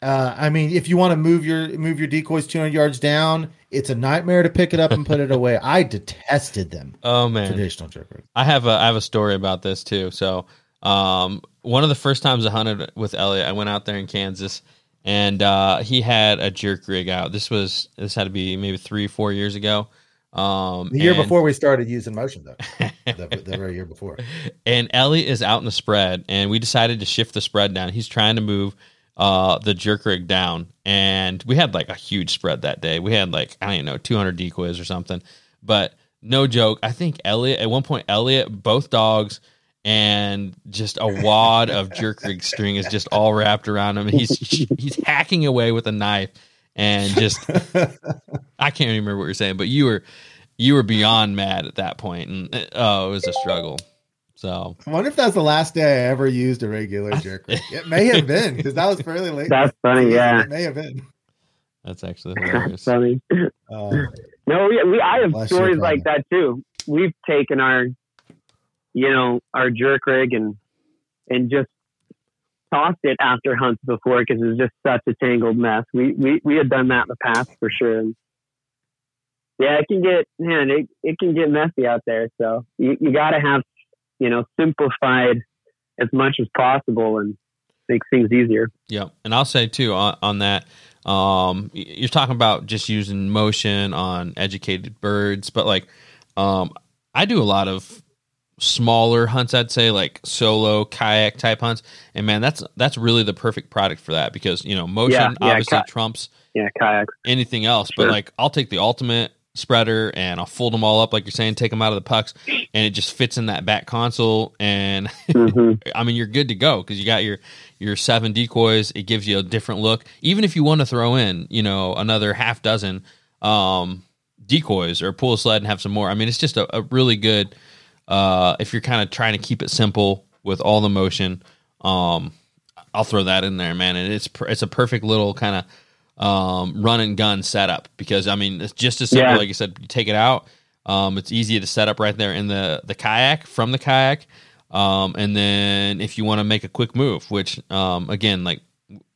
Uh, I mean, if you want to move your move your decoys 200 yards down, it's a nightmare to pick it up and put it away. I detested them. Oh man, Traditional jerk rig. I have a I have a story about this too. So, um, one of the first times I hunted with Elliot, I went out there in Kansas, and uh, he had a jerk rig out. This was this had to be maybe three four years ago. Um, The year and- before we started using motion though, the, the very year before. and Elliot is out in the spread, and we decided to shift the spread down. He's trying to move uh, the jerk rig down, and we had like a huge spread that day. We had like I don't know 200 decoys or something, but no joke. I think Elliot at one point, Elliot, both dogs, and just a wad of jerk rig string is just all wrapped around him. He's he's hacking away with a knife, and just I can't remember what you're saying, but you were you were beyond mad at that point, and uh, oh, it was a struggle. So I wonder if that's the last day I ever used a regular jerk. It may have been because that was fairly late. That's funny. Yeah, It may have been. that's actually that's hilarious. funny. Uh, No, we, we I have stories like that too. We've taken our, you know, our jerk rig and and just tossed it after hunts before because it was just such a tangled mess. We we we had done that in the past for sure. Yeah, it can get man, it it can get messy out there. So you you got to have you know simplified as much as possible and make things easier. Yeah. And I'll say too on, on that, um, you're talking about just using motion on educated birds, but like, um, I do a lot of smaller hunts. I'd say like solo kayak type hunts, and man, that's that's really the perfect product for that because you know motion Yeah, yeah, obviously ki- trumps Yeah, kayaks. anything else. But like, I'll take the ultimate spreader and I'll fold them all up, like you're saying, take them out of the pucks, and it just fits in that back console. And hmm I mean, you're good to go because you got your your seven decoys. It gives you a different look. Even if you want to throw in, you know, another half dozen um, decoys or pull a sled and have some more. I mean, it's just a, a really good. Uh, if you're kind of trying to keep it simple with all the motion, um, I'll throw that in there, man. And it's it's a perfect little kind of um, run and gun setup because I mean it's just as simple. Yeah. Like you said, you take it out. Um, it's easy to set up right there in the the kayak from the kayak. Um, and then if you want to make a quick move, which um, again, like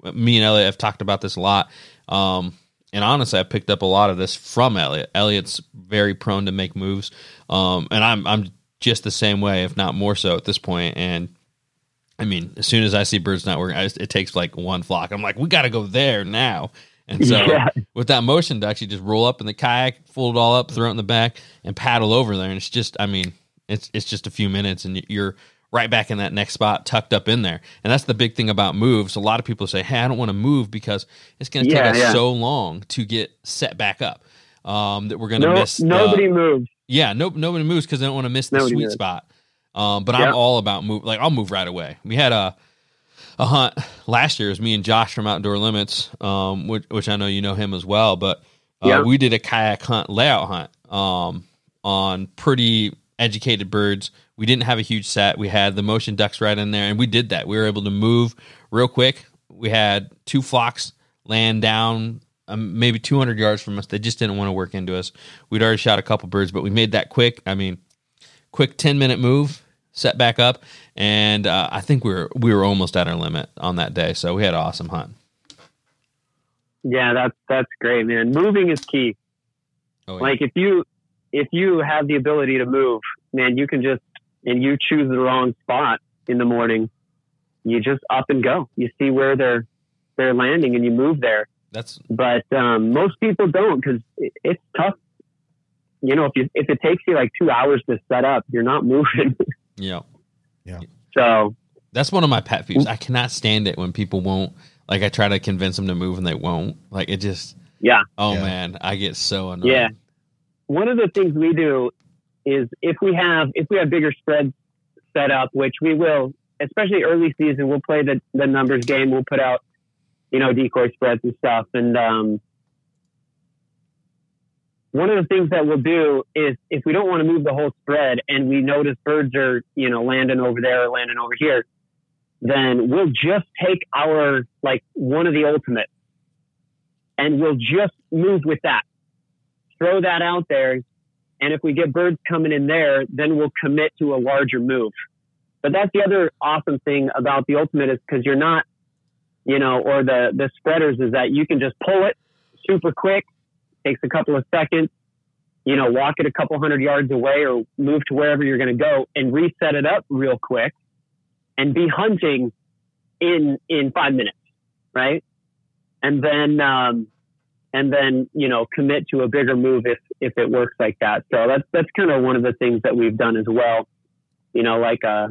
me and Elliot have talked about this a lot. Um, and honestly, I picked up a lot of this from Elliot. Elliot's very prone to make moves, um, and I'm I'm just the same way, if not more so, at this point. And I mean, as soon as I see birds not working, I just, it takes like one flock. I'm like, we got to go there now. And so Yeah. with that motion ducks, you just roll up in the kayak, fold it all up, throw it in the back, and paddle over there. And it's just, I mean, it's it's just a few minutes, and you're right back in that next spot, tucked up in there. And that's the big thing about moves. A lot of people say, "Hey, I don't want to move because it's going to Yeah, take us yeah. so long to get set back up um, that we're going to No, miss." nobody moves. Yeah, no, nobody moves because they don't want to miss the Nobody sweet moves. spot. Um, but Yeah. I'm all about move. Like I'll move right away. We had a a hunt last year. It was me and Josh from Outdoor Limits, um, which, which I know you know him as well. But uh, Yeah. we did a kayak hunt, layout hunt, um, on pretty educated birds. We didn't have a huge set. We had the motion ducks right in there, and we did that. We were able to move real quick. We had two flocks land down um, maybe 200 yards from us. They just didn't want to work into us. We'd already shot a couple birds, but we made that quick. I mean, quick 10 minute move, set back up, and uh, I think we were we were almost at our limit on that day. So we had an awesome hunt. Yeah, that's that's great, man. Moving is key. Oh, yeah. Like if you if you have the ability to move, man, you can just and you choose the wrong spot in the morning, you just up and go. You see where they're they're landing and you move there. That's But um, most people don't because it, it's tough. You know, if you if it takes you like two hours to set up, you're not moving. yeah. Yeah. So That's one of my pet peeves. I cannot stand it when people won't. Like I try to convince them to move and they won't. Like it just. yeah, Oh Yeah. man, I get so annoyed. Yeah. One of the things we do is if we have if we have bigger spreads set up, which we will, especially early season, we'll play the, the numbers game. We'll put out, you know, decoy spreads and stuff. And um, one of the things that we'll do is if we don't want to move the whole spread and we notice birds are, you know, landing over there or landing over here, then we'll just take our like one of the ultimates and we'll just move with that throw that out there. And if we get birds coming in there, then we'll commit to a larger move. But that's the other awesome thing about the ultimate is because you're not, you know, or the, the spreaders is that you can just pull it super quick, takes a couple of seconds, you know, walk it a couple hundred yards away or move to wherever you're going to go and reset it up real quick and be hunting in, in five minutes. Right. And then, um, and then you know commit to a bigger move if if it works like that. So that's that's kind of one of the things that we've done as well. You know, like uh,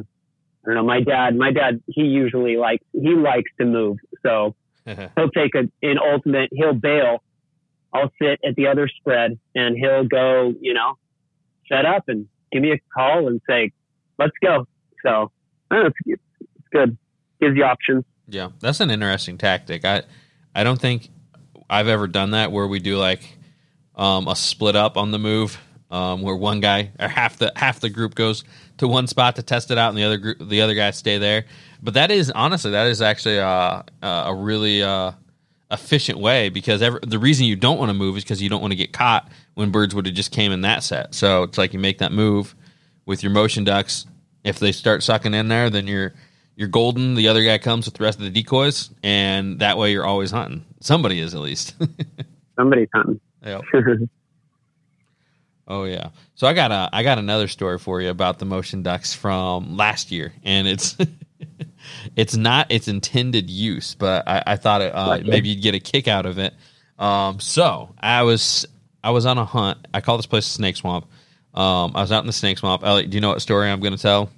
I don't know, my dad, my dad, he usually likes he likes to move, so he'll take a, an ultimate, he'll bail. I'll sit at the other spread, and he'll go, you know, set up and give me a call and say, "Let's go." So uh, it's, it's good, gives you options. Yeah, that's an interesting tactic. I I don't think I've ever done that where we do like um, a split up on the move, um, where one guy or half the half the group goes to one spot to test it out, and the other group the other guys stay there. But that is honestly that is actually a a really uh, efficient way because ever, the reason you don't want to move is because you don't want to get caught when birds would have just came in that set. So it's like you make that move with your motion ducks. If they start sucking in there, then you're you're golden. The other guy comes with the rest of the decoys, and that way you're always hunting. Somebody is at least. Somebody's hunting. Yep. Oh yeah. So I got a I got another story for you about the motion ducks from last year, and it's it's not its intended use, but I, I thought it, uh, maybe you'd get a kick out of it. Um, so I was I was on a hunt. I call this place Snake Swamp. Um, I was out in the Snake Swamp. Elliot, do you know what story I'm going to tell?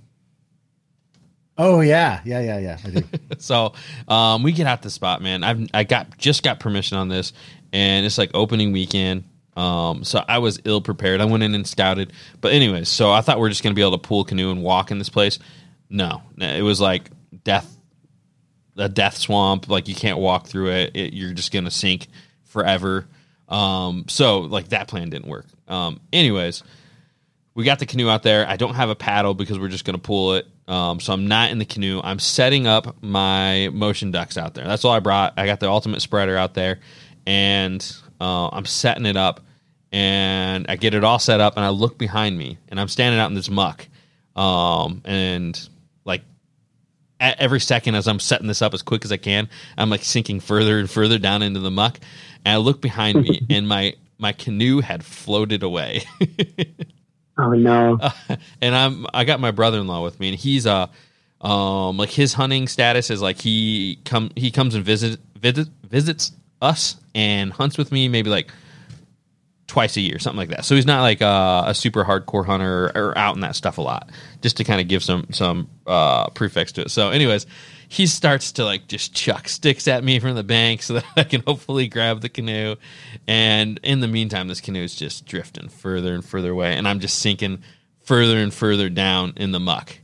Oh yeah, yeah, yeah, yeah. I do. so um, we get out the spot, man. I've I got just got permission on this, and it's like opening weekend. Um, so I was ill prepared. I went in and scouted, but anyways, so I thought we are just gonna be able to pull a canoe and walk in this place. No, it was like death, a death swamp. Like you can't walk through it. it you're just gonna sink forever. Um, so like that plan didn't work. Um, anyways, we got the canoe out there. I don't have a paddle because we're just to pull it. Um, so I'm not in the canoe. I'm setting up my motion ducks out there. That's all I brought. I got the ultimate spreader out there, and uh, I'm setting it up. And I get it all set up, and I look behind me, and I'm standing out in this muck. Um, and like at every second as I'm setting this up as quick as I can, I'm like sinking further and further down into the muck. And I look behind me, and my my canoe had floated away. oh no. and I'm I got my brother in law with me, and he's uh um like his hunting status is like he come he comes and visit visit visits us and hunts with me maybe like twice a year, something like that. So he's not like a, a super hardcore hunter or, out in that stuff a lot, just to kind of give some some uh, prefix to it. So, anyways, he starts to like just chuck sticks at me from the bank so that I can hopefully grab the canoe. And in the meantime, this canoe is just drifting further and further away, and I'm just sinking further and further down in the muck.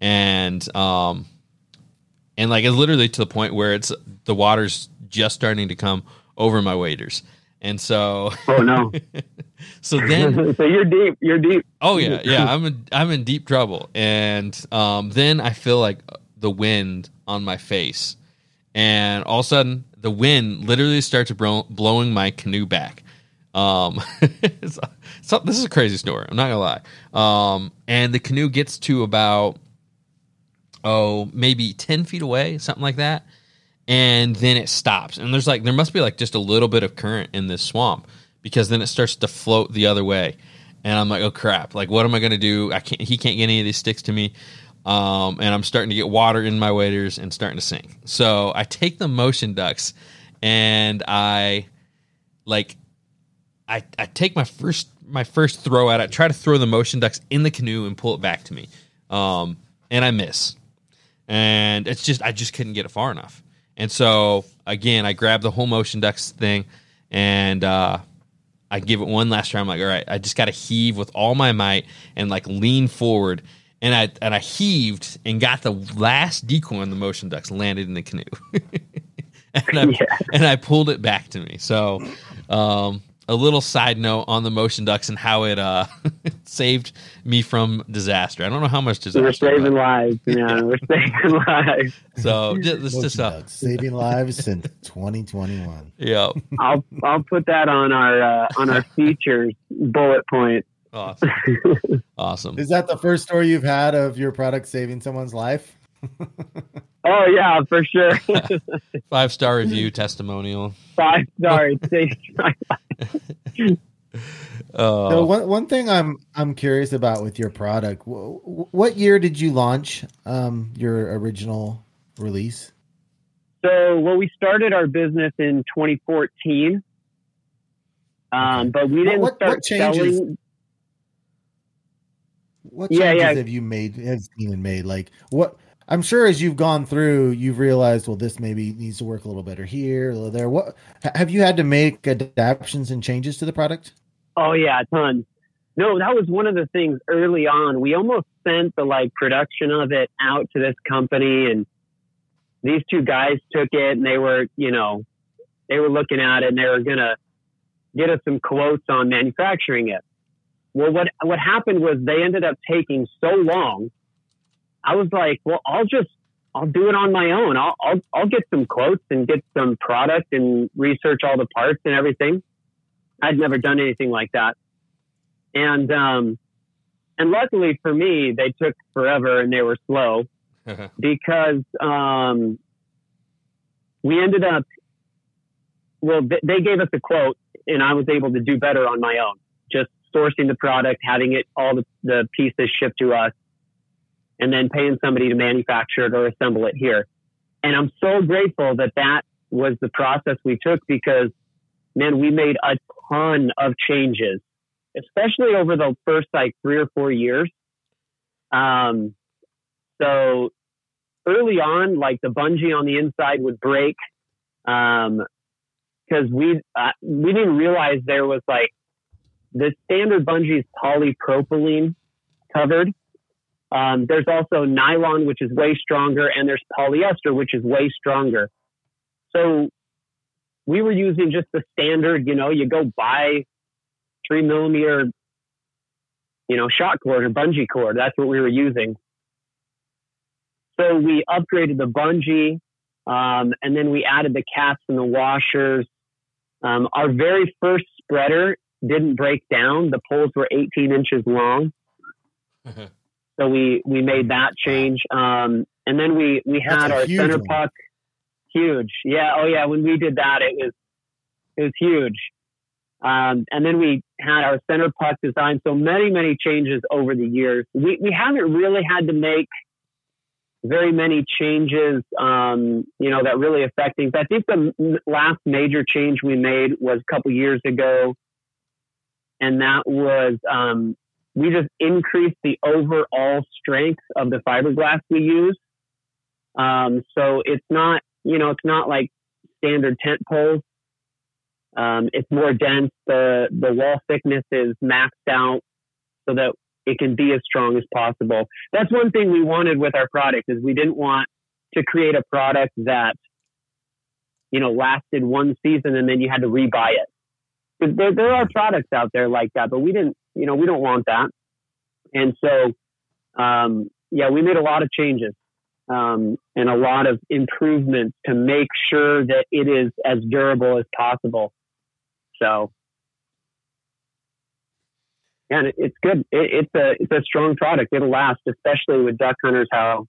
And um, and like it's literally to the point where it's the water's just starting to come over my waders. And so, oh no. so then, so you're deep. You're deep. Oh yeah, yeah. I'm in, I'm in deep trouble. And um, then I feel like the wind on my face, and all of a sudden the wind literally starts bro- blowing my canoe back. Um, so, this is a crazy story. I'm not gonna lie. Um, and the canoe gets to about oh maybe ten feet away, something like that and then it stops. And there's like there must be like just a little bit of current in this swamp because then it starts to float the other way. And I'm like, oh crap! Like, what am I gonna do? I can't. He can't get any of these sticks to me. Um, and I'm starting to get water in my waders and starting to sink. So I take the motion ducks and I like I I take my first my first throw at it. I Try to throw the motion ducks in the canoe and pull it back to me. Um, and I miss. And it's just I just couldn't get it far enough. And so again, I grab the whole motion ducks thing and uh, I give it one last try. I'm like, all right, I just got to heave with all my might and like lean forward. And I and I heaved and got the last decoy on the motion ducks landed in the canoe, and, I, yeah. and I pulled it back to me. So um, a little side note on the motion ducks and how it uh, saved me from disaster. I don't know how much disaster. We're saving lives, man. Yeah. We're saving lives. So just, just uh, saving lives since 2021. Yeah, I'll I'll put that on our uh, on our features bullet point. Awesome. awesome. Is that the first story you've had of your product saving someone's life? Oh yeah, for sure. Five star review testimonial. Five star. Uh, so one one thing I'm I'm curious about with your product, what year did you launch um, your original release? So, well, we started our business in 2014, um, but we didn't what, start what changes, selling. What changes yeah, yeah. have you made? Have Steven made? Like what? I'm sure as you've gone through, you've realized, well, this maybe needs to work a little better here, a little there. What have you had to make adaptations and changes to the product? Oh yeah, tons. No, that was one of the things early on. We almost sent the like production of it out to this company, and these two guys took it, and they were, you know, they were looking at it, and they were gonna get us some quotes on manufacturing it. Well, what what happened was they ended up taking so long I was like, well, I'll just, I'll do it on my own. I'll, I'll, I'll get some quotes and get some product and research all the parts and everything. I'd never done anything like that. And, um, and luckily for me, they took forever and they were slow because, um, we ended up, well, they gave us a quote and I was able to do better on my own, just sourcing the product, having it, all the, the pieces shipped to us and then paying somebody to manufacture it or assemble it here. And I'm so grateful that that was the process we took because, man, we made a ton of changes, especially over the first like three or four years. Um, so early on, like the bungee on the inside would break. Um, cause we, uh, we didn't realize there was like the standard bungee is polypropylene covered. Um, there's also nylon, which is way stronger, and there's polyester, which is way stronger. So we were using just the standard, you know, you go buy three millimeter, you know, shot cord or bungee cord. That's what we were using. So we upgraded the bungee, um, and then we added the caps and the washers. Um, our very first spreader didn't break down. The poles were 18 inches long. So we, we made that change. Um, and then we, we had our center one. puck huge. Yeah. Oh yeah. When we did that, it was, it was huge. Um, and then we had our center puck design. So many, many changes over the years. We, we haven't really had to make very many changes, um, you know, that really affect things. I think the last major change we made was a couple years ago, and that was um, we just increase the overall strength of the fiberglass we use. Um, so it's not, you know, it's not like standard tent poles. Um, it's more dense. The the wall thickness is maxed out so that it can be as strong as possible. That's one thing we wanted with our product is we didn't want to create a product that you know lasted one season and then you had to rebuy it. There, there are products out there like that, but we didn't, you know, we don't want that. And so, um, yeah, we made a lot of changes um, and a lot of improvements to make sure that it is as durable as possible. So, yeah, it's good. It, it's a it's a strong product. It'll last, especially with duck hunters. How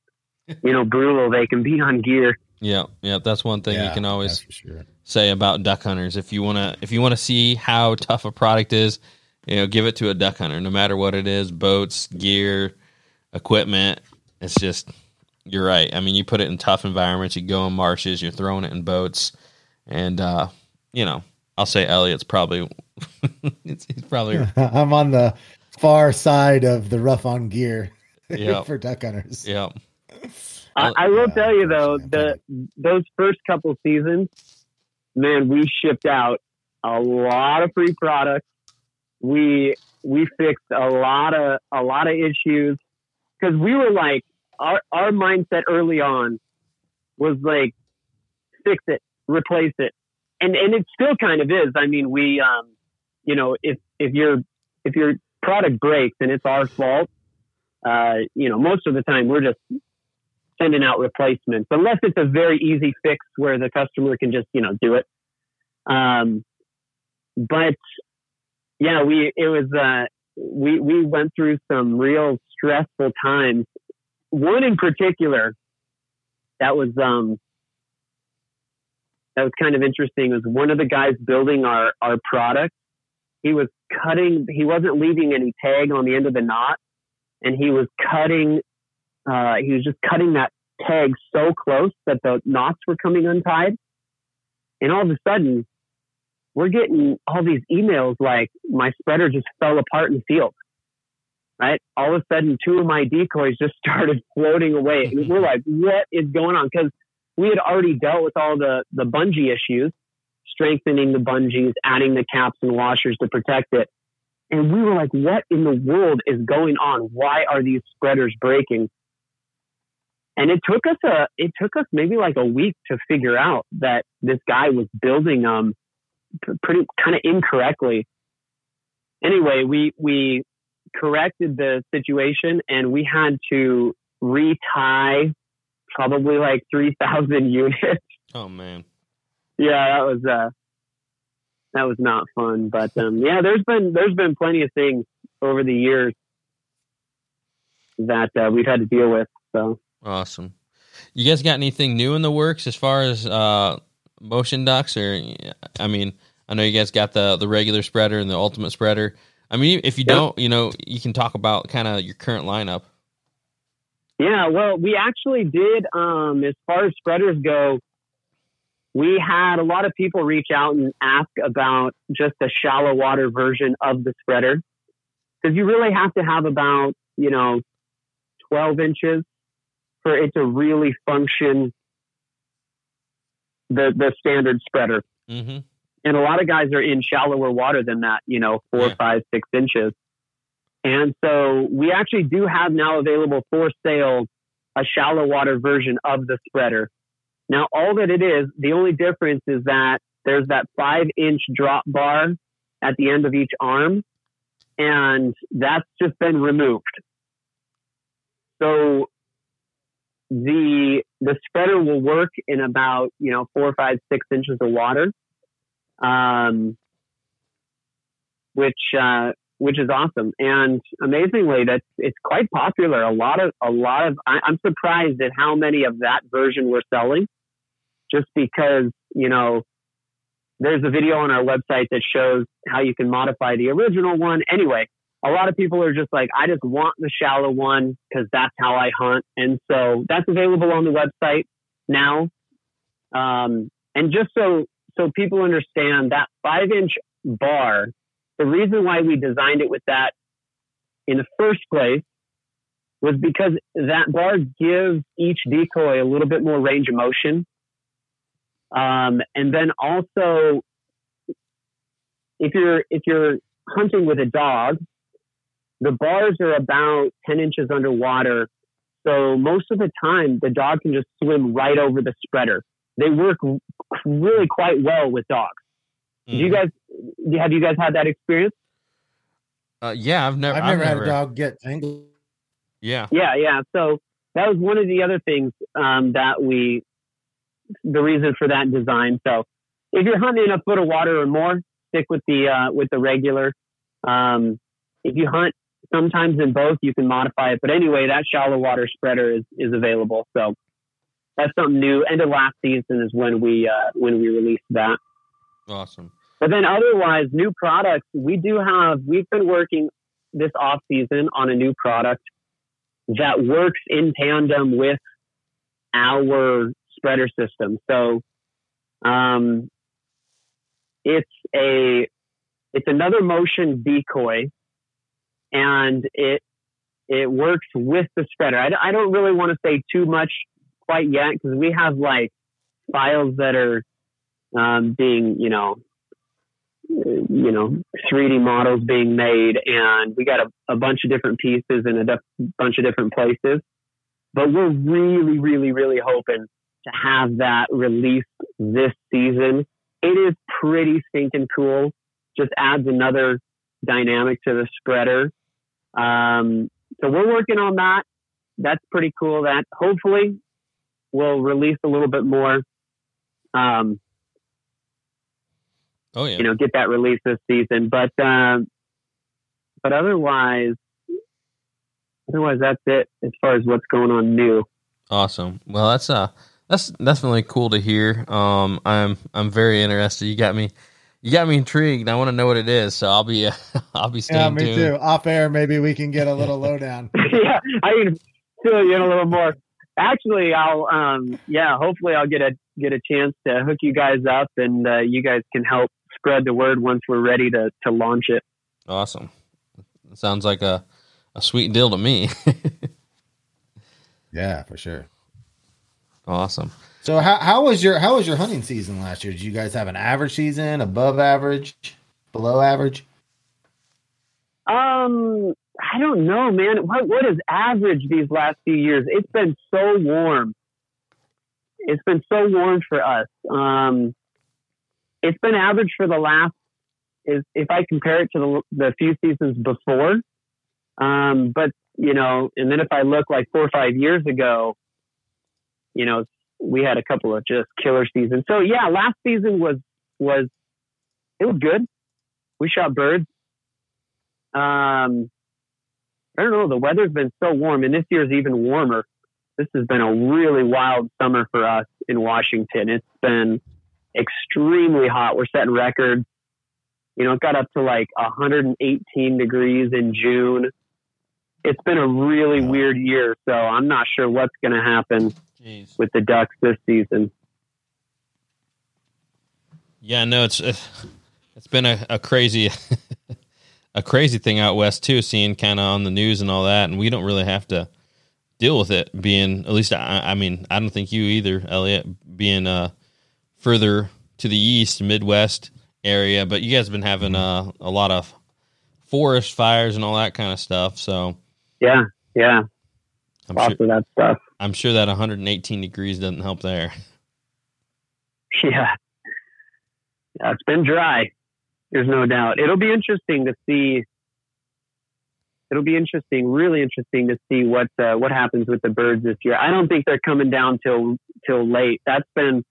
you know brutal they can be on gear. Yeah, yeah, that's one thing Yeah, you can always sure. say about duck hunters. If you wanna if you wanna see how tough a product is, you know, give it to a duck hunter, no matter what it is, boats, gear, equipment. It's just you're right. I mean, you put it in tough environments, you go in marshes, you're throwing it in boats, and uh, you know, I'll say Elliot's probably it's, he's probably I'm on the far side of the rough on gear Yeah. for duck hunters. yeah. I, I will tell you though, the those first couple seasons, man, we shipped out a lot of free products. We we fixed a lot of a lot of issues. Because we were like our our mindset early on was like fix it, replace it, and and it still kind of is. I mean, we um, you know, if if your if your product breaks and it's our fault, uh, you know, most of the time we're just sending out replacements unless it's a very easy fix where the customer can just you know do it. Um, but yeah we it was uh, we we went through some real stressful times one in particular that was um that was kind of interesting was one of the guys building our our product he was cutting he wasn't leaving any tag on the end of the knot and he was cutting uh, he was just cutting that tag so close that the knots were coming untied. And all of a sudden, we're getting all these emails like my spreader just fell apart in the field. Right? All of a sudden, two of my decoys just started floating away. And we're like, what is going on? Because we had already dealt with all the, the bungee issues, strengthening the bungees, adding the caps and washers to protect it. And we were like, what in the world is going on? Why are these spreaders breaking? And it took us a, it took us maybe like a week to figure out that this guy was building them pretty kind of incorrectly. Anyway, we, we corrected the situation and we had to retie probably like 3,000 units. Oh man. yeah, that was, uh, that was not fun, but, um, yeah, there's been, there's been plenty of things over the years that, uh, we've had to deal with. So. Awesome. You guys got anything new in the works as far as uh, motion ducks Or I mean, I know you guys got the the regular spreader and the ultimate spreader. I mean, if you Yeah. don't, you know, you can talk about kind of your current lineup. Yeah, well, we actually did. Um, as far as spreaders go, we had a lot of people reach out and ask about just a shallow water version of the spreader because you really have to have about you know 12 inches for it to really function the the standard spreader. Mm-hmm. And a lot of guys are in shallower water than that, you know, four, Yeah. five, six inches. And so we actually do have now available for sale a shallow water version of the spreader. Now, all that it is, the only difference is that there's that five inch drop bar at the end of each arm, and that's just been removed. So the the spreader will work in about you know four, five, six inches of water, um, which uh, which is awesome. And amazingly, that's it's quite popular. A lot of a lot of I, I'm surprised at how many of that version we're selling, just because you know there's a video on our website that shows how you can modify the original one. Anyway, a lot of people are just like, I just want the shallow one because that's how I hunt. And so that's available on the website now. Um, and just so, so people understand that five inch bar, the reason why we designed it with that in the first place was because that bar gives each decoy a little bit more range of motion. Um, and then also, if you're if you're hunting with a dog, the bars are about 10 inches underwater. So most of the time, the dog can just swim right over the spreader. They work really quite well with dogs. Mm. Do you mm-hmm. guys have you guys had that experience? Uh, yeah, I've never. I've never, I've never had a dog get tangled. Yeah, yeah, yeah. So that was one of the other things um, that we, the reason for that design. So if you're hunting a foot of water or more, stick with the uh, with the regular. Um, if you hunt sometimes in both, you can modify it. But anyway, that shallow water spreader is is available. So that's something new. End of last season is when we uh, when we released that. Awesome. But then otherwise, new products. We do have. We've been working this off season on a new product that works in tandem with our spreader system. So, um, it's a it's another motion decoy, and it it works with the spreader. I, I don't really want to say too much quite yet because we have like files that are um, being you know you know 3D models being made, and we got a, a bunch of different pieces in a def- bunch of different places. But we're really, really, really hoping to have that released this season. It is pretty stinking cool. Just adds another dynamic to the spreader. Um, so we're working on that. That's pretty cool. That hopefully will release a little bit more. Um, oh yeah. You know, get that release this season. But um, but otherwise, otherwise that's it as far as what's going on new. Awesome. Well, that's uh that's definitely cool to hear. Um, I'm I'm very interested. You got me you got me intrigued. I want to know what it is, so I'll be uh, I'll be staying. Yeah, me tuned. too. Off air, maybe we can get a little lowdown. yeah, I can fill you in a little more. Actually, I'll um yeah, hopefully I'll get a get a chance to hook you guys up, and uh, you guys can help spread the word once we're ready to to launch it. Awesome. Sounds like a a sweet deal to me. yeah, for sure. Awesome. So how how was your how was your hunting season last year? Did you guys have an average season, above average, below average? Um, I don't know, man. What what is average these last few years? It's been so warm. It's been so warm for us. Um, it's been average for the last is if I compare it to the the few seasons before. Um, but you know, and then if I look like four or five years ago, you know, we had a couple of just killer seasons. So yeah, last season was was it was good. We shot birds. Um, I don't know. The weather's been so warm, and this year's even warmer. This has been a really wild summer for us in Washington. It's been extremely hot. We're setting records. You know, it got up to like 118 degrees in June. It's been a really weird year, so I'm not sure what's going to happen Jeez. with the Ducks this season. Yeah, no, it's it's been a, a crazy a crazy thing out west too, seeing kind of on the news and all that, and we don't really have to deal with it being at least. I, I mean, I don't think you either, Elliot, being uh further to the east, Midwest area, but you guys have been having uh, a lot of forest fires and all that kind of stuff. So yeah, yeah, I'm lots sure, of that stuff. I'm sure that 118 degrees doesn't help there. Yeah. yeah, it's been dry. There's no doubt. It'll be interesting to see. It'll be interesting, really interesting to see what uh, what happens with the birds this year. I don't think they're coming down till till late. That's been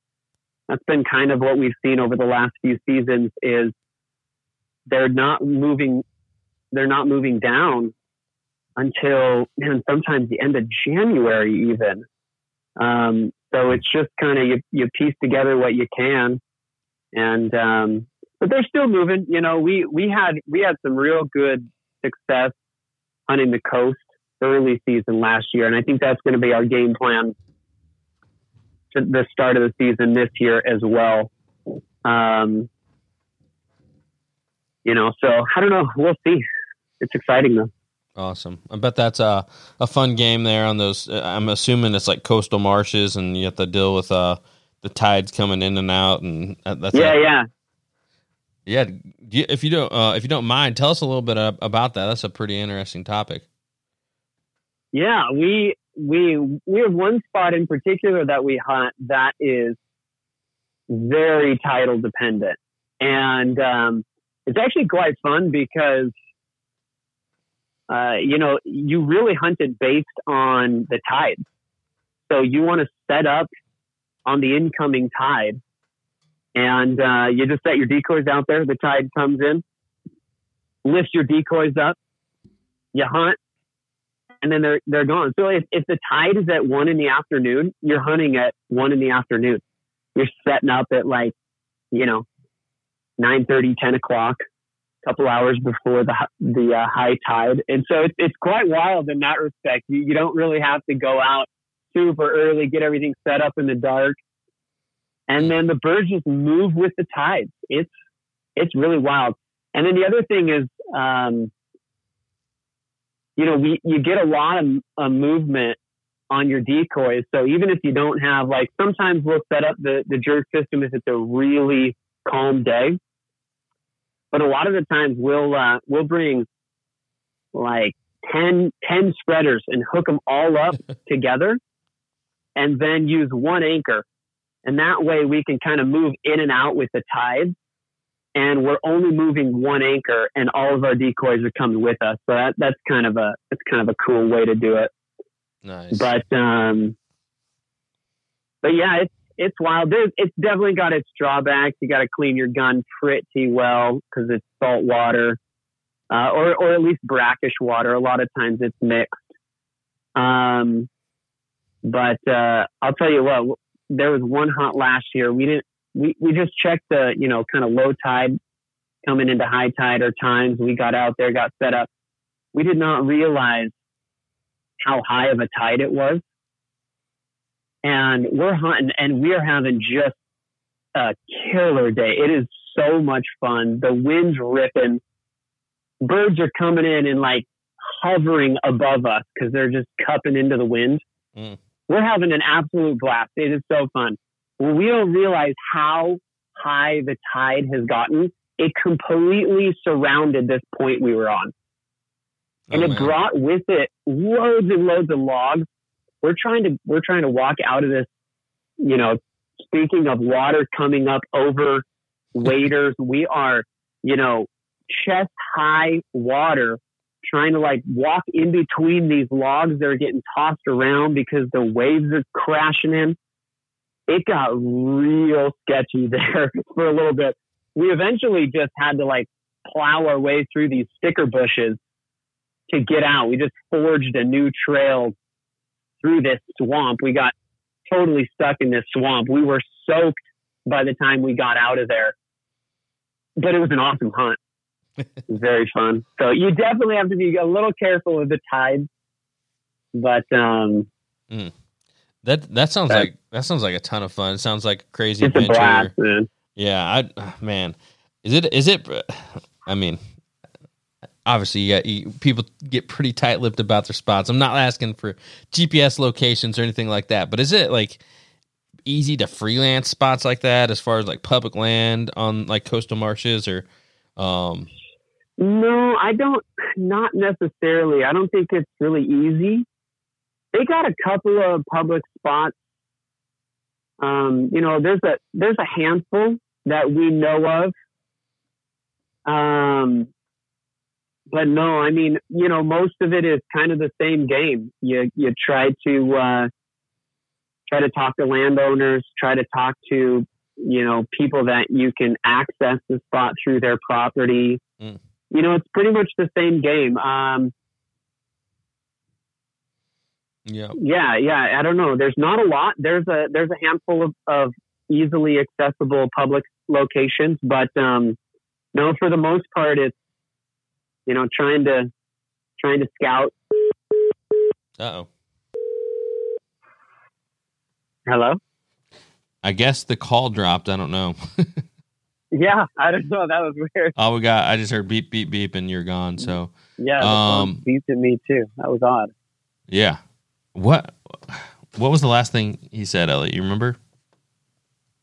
that's been kind of what we've seen over the last few seasons. Is they're not moving, they're not moving down until man, sometimes the end of January even. Um, so it's just kind of you, you piece together what you can, and um, but they're still moving. You know, we we had we had some real good success hunting the coast early season last year, and I think that's going to be our game plan to the start of the season this year as well. Um, you know, so I don't know. We'll see. It's exciting though. Awesome. I bet that's a a fun game there on those. uh, I'm assuming it's like coastal marshes, and you have to deal with uh the tides coming in and out, and that's Yeah, a- yeah. Yeah. If you don't, uh, if you don't mind, tell us a little bit about that. That's a pretty interesting topic. Yeah, we we we have one spot in particular that we hunt that is very tidal dependent, and um, it's actually quite fun because uh, you know you really hunt it based on the tides. So you want to set up on the incoming tide, and uh, you just set your decoys out there. The tide comes in, lift your decoys up, you hunt and then they're they're gone. So if, if the tide is at one in the afternoon, you're hunting at one in the afternoon. You're setting up at like, you know, nine thirty, ten o'clock, a couple hours before the the uh, high tide, and so it's it's quite wild in that respect. You you don't really have to go out super early, get everything set up in the dark, and then the birds just move with the tides. It's it's really wild. And then the other thing is. Um, you know, we, you get a lot of uh, movement on your decoys. So even if you don't have like, sometimes we'll set up the, the jerk system if it's a really calm day. But a lot of the times we'll, uh, we'll bring like 10, 10 spreaders and hook them all up together and then use one anchor. And that way we can kind of move in and out with the tides and we're only moving one anchor and all of our decoys are coming with us. So that, that's kind of a, that's kind of a cool way to do it. Nice. But, um, but yeah, it's, it's wild. There's, it's definitely got its drawbacks. You got to clean your gun pretty well because it's salt water, uh, or, or at least brackish water. A lot of times it's mixed. Um, but, uh, I'll tell you what, there was one hunt last year. We didn't, we, we just checked the, you know, kind of low tide coming into high tide or times. We got out there, got set up. We did not realize how high of a tide it was. And we're hunting and we're having just a killer day. It is so much fun. The wind's ripping. Birds are coming in and like hovering above us because they're just cupping into the wind. Mm. We're having an absolute blast. It is so fun. We don't realize how high the tide has gotten. It completely surrounded this point we were on and Oh, it man. brought with it loads and loads of logs. We're trying to we're trying to walk out of this. You know, speaking of water coming up over waders, we are you know chest high water trying to like walk in between these logs that are getting tossed around because the waves are crashing in. It got real sketchy there for a little bit. We eventually just had to like plow our way through these sticker bushes to get out. We just forged a new trail through this swamp. We got totally stuck in this swamp. We were soaked by the time we got out of there. But it was an awesome hunt. Was very fun. So you definitely have to be a little careful with the tides. But um That that sounds like that sounds like a ton of fun. It sounds like a crazy it's a adventure. blast, man. Yeah, I man, is it is it? I mean, obviously, you got you, people get pretty tight lipped about their spots. I'm not asking for GPS locations or anything like that, but is it like easy to freelance spots like that as far as like public land on like coastal marshes or? Um, No, I don't. Not necessarily. I don't think it's really easy. They got a couple of public spots. Um, you know, there's a there's a handful that we know of. Um, but no, I mean, you know, most of it is kind of the same game. You you try to uh, try to talk to landowners, try to talk to you know people that you can access the spot through their property you know, it's pretty much the same game. Um, yeah, yeah, yeah. I don't know. There's not a lot. There's a there's a handful of, of easily accessible public locations, but um, no, for the most part, it's you know trying to trying to scout. Uh oh. Hello. I guess the call dropped. I don't know. Yeah, I don't know. That was weird. All we got, I just heard beep, beep, beep, and you're gone. So, Yeah, Um, phone beeped at me too. That was odd. yeah. What What was the last thing he said, Elliot? You remember?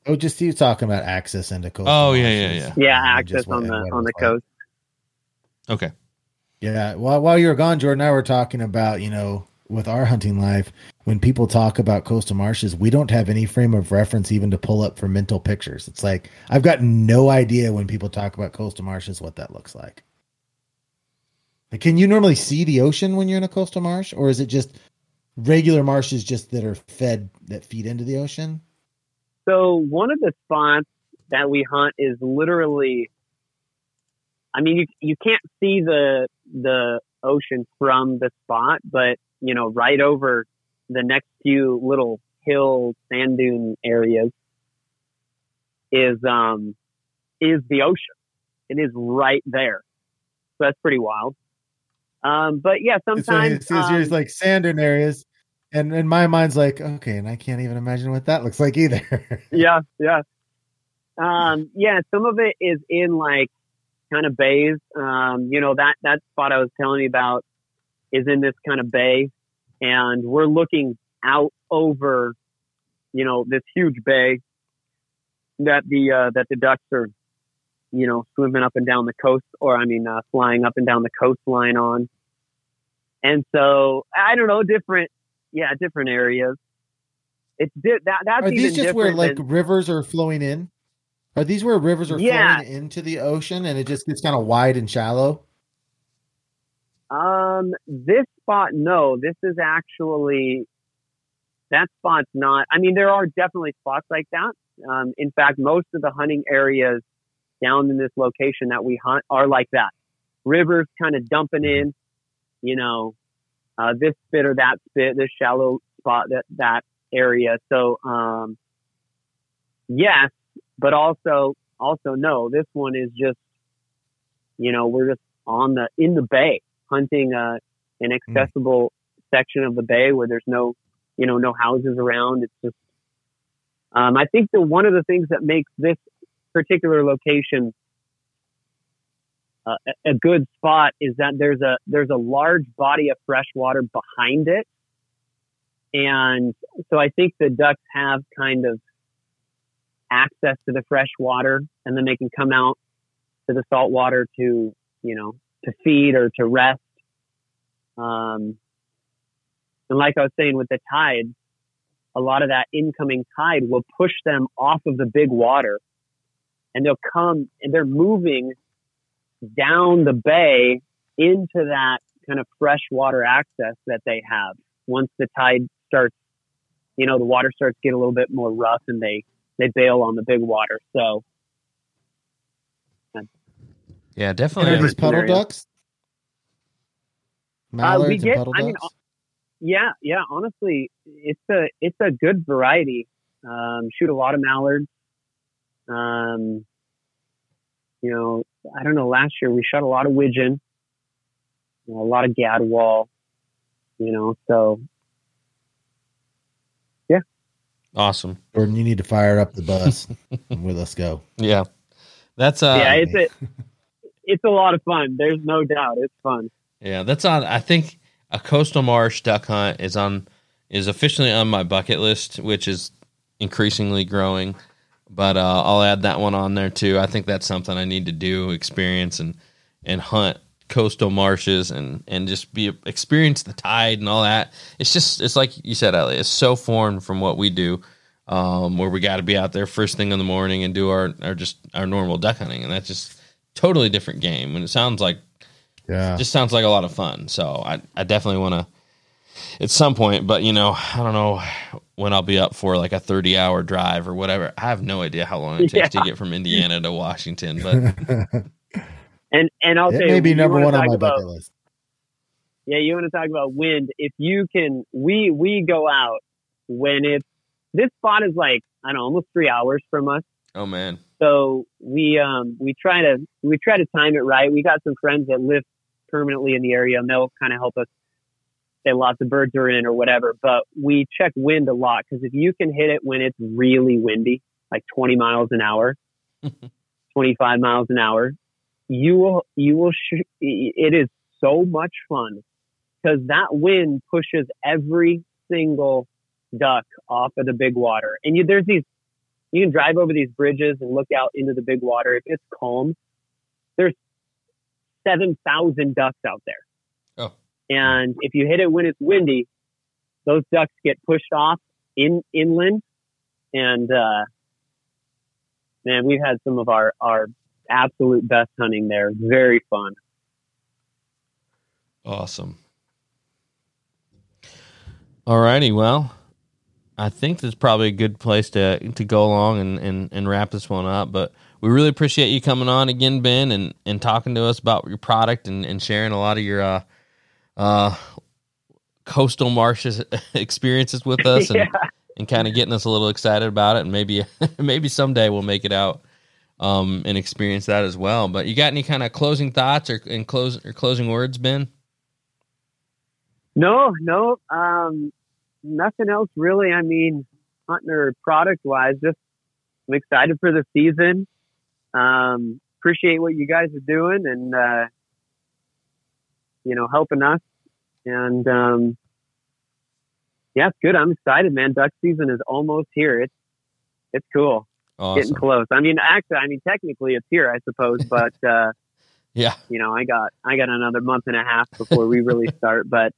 Oh, just you talking about access into coastal. Oh, yeah, yeah, marshes. Yeah, access on the on the was like. coast. Okay. Yeah. While while you were gone, Jordan, and I were talking about you know with our hunting life, when people talk about coastal marshes, we don't have any frame of reference even to pull up for mental pictures. It's like I've got no idea when people talk about coastal marshes what that looks like. Can you normally see the ocean when you're in a coastal marsh, or is it just regular marshes just that are fed that feed into the ocean? So one of the spots that we hunt is literally, I mean, you you can't see the the ocean from the spot, but you know, right over the next few little hill sand dune areas is um is the ocean. It is right there. So that's pretty wild. Um, but yeah, sometimes so, um, like sand dune areas, and in my mind's like, okay, and I can't even imagine what that looks like either. yeah, yeah. Um, yeah, some of it is in like kind of bays. Um, you know, that, that spot I was telling you about is in this kind of bay and we're looking out over, you know, this huge bay that the, uh, that the ducks are, you know, swimming up and down the coast or I mean, uh, flying up and down the coastline on. And so I don't know, different, yeah, different areas. It's di- that, that's are these just where like than- rivers are flowing in? Are these where rivers are Yeah. flowing into the ocean and it just gets kind of wide and shallow? Um, this spot, no, this is actually, that spot's not, I mean, there are definitely spots like that. Um, in fact, most of the hunting areas down in this location that we hunt are like that. Rivers kind of dumping in, you know, uh, this spit or that spit, this shallow spot, that, that area. So, um, yes, but also, also no, this one is just, you know, we're just on the, in the bay hunting, uh, an accessible section of the bay where there's no, you know, no houses around. It's just, um, I think that one of the things that makes this particular location uh, a, a good spot is that there's a, there's a large body of fresh water behind it. And so I think the ducks have kind of access to the fresh water and then they can come out to the salt water to, you know, to feed or to rest. Um, and like I was saying with the tide, a lot of that incoming tide will push them off of the big water and they'll come and they're moving down the bay into that kind of freshwater access that they have once the tide starts, you know, the water starts to get a little bit more rough and they, they bail on the big water. So Yeah, And definitely. are these puddle ducks? Mallards get- and puddle I mean. Yeah, yeah. Honestly, it's a it's a good variety. Um, shoot a lot of mallards. Um, you know, I don't know. Last year we shot a lot of widgeon, you know, a lot of gadwall. You know, so yeah. awesome. Jordan, you need to fire up the bus. and we- let's go. Yeah, that's uh, yeah, it's a it's a lot of fun. There's no doubt, it's fun. Yeah, that's on. I think a coastal marsh duck hunt is on is officially on my bucket list, which is increasingly growing. But uh, I'll add that one on there too. I think that's something I need to do, experience and and hunt coastal marshes and and just be experience the tide and all that. It's just it's like you said, Elliot. It's so foreign from what we do, um, where we got to be out there first thing in the morning and do our our just our normal duck hunting, and that's just totally different game. And it sounds like Yeah. just sounds like a lot of fun. So I, I definitely want to at some point, but you know, I don't know when I'll be up for like a 30 hour drive or whatever. I have no idea how long it takes to get from Indiana to Washington, but And and I'll it tell may you, be you number one on my about- bucket list. Yeah, you want to talk about wind. If you can, we, we go out when it's, this spot is like, I don't know, almost three hours from us. oh man. So we, um, we try to, we try to time it right. We got some friends that live permanently in the area and they'll kind of help us say lots of birds are in or whatever. But we check wind a lot because if you can hit it when it's really windy, like 20 miles an hour, 25 miles an hour, you will, you will, sh- it is so much fun because that wind pushes every single duck off of the big water. And you, there's these, you can drive over these bridges and look out into the big water. If it's calm, there's 7,000 ducks out there. Oh. And if you hit it when it's windy, those ducks get pushed off in inland. And, uh, man, we've had some of our, our absolute best hunting there. Very fun. Awesome. All righty. Well, I think that's probably a good place to to go along and, and, and wrap this one up. But we really appreciate you coming on again, Ben, and, and talking to us about your product and, and sharing a lot of your uh, uh, coastal marshes experiences with us and, Yeah. and kind of getting us a little excited about it. And maybe maybe someday we'll make it out um, and experience that as well. But you got any kind of closing thoughts or and close or closing words, Ben? No, no, um, nothing else really. I mean, hunting or product wise, just I'm excited for the season. Um, appreciate what you guys are doing and, uh, you know, helping us. And, um, yeah, it's good. I'm excited, man. Duck season is almost here. It's, it's cool. Getting close. I mean, actually, I mean, technically it's here, I suppose, but, uh, Yeah, you know, I got, I got another month and a half before we really start, but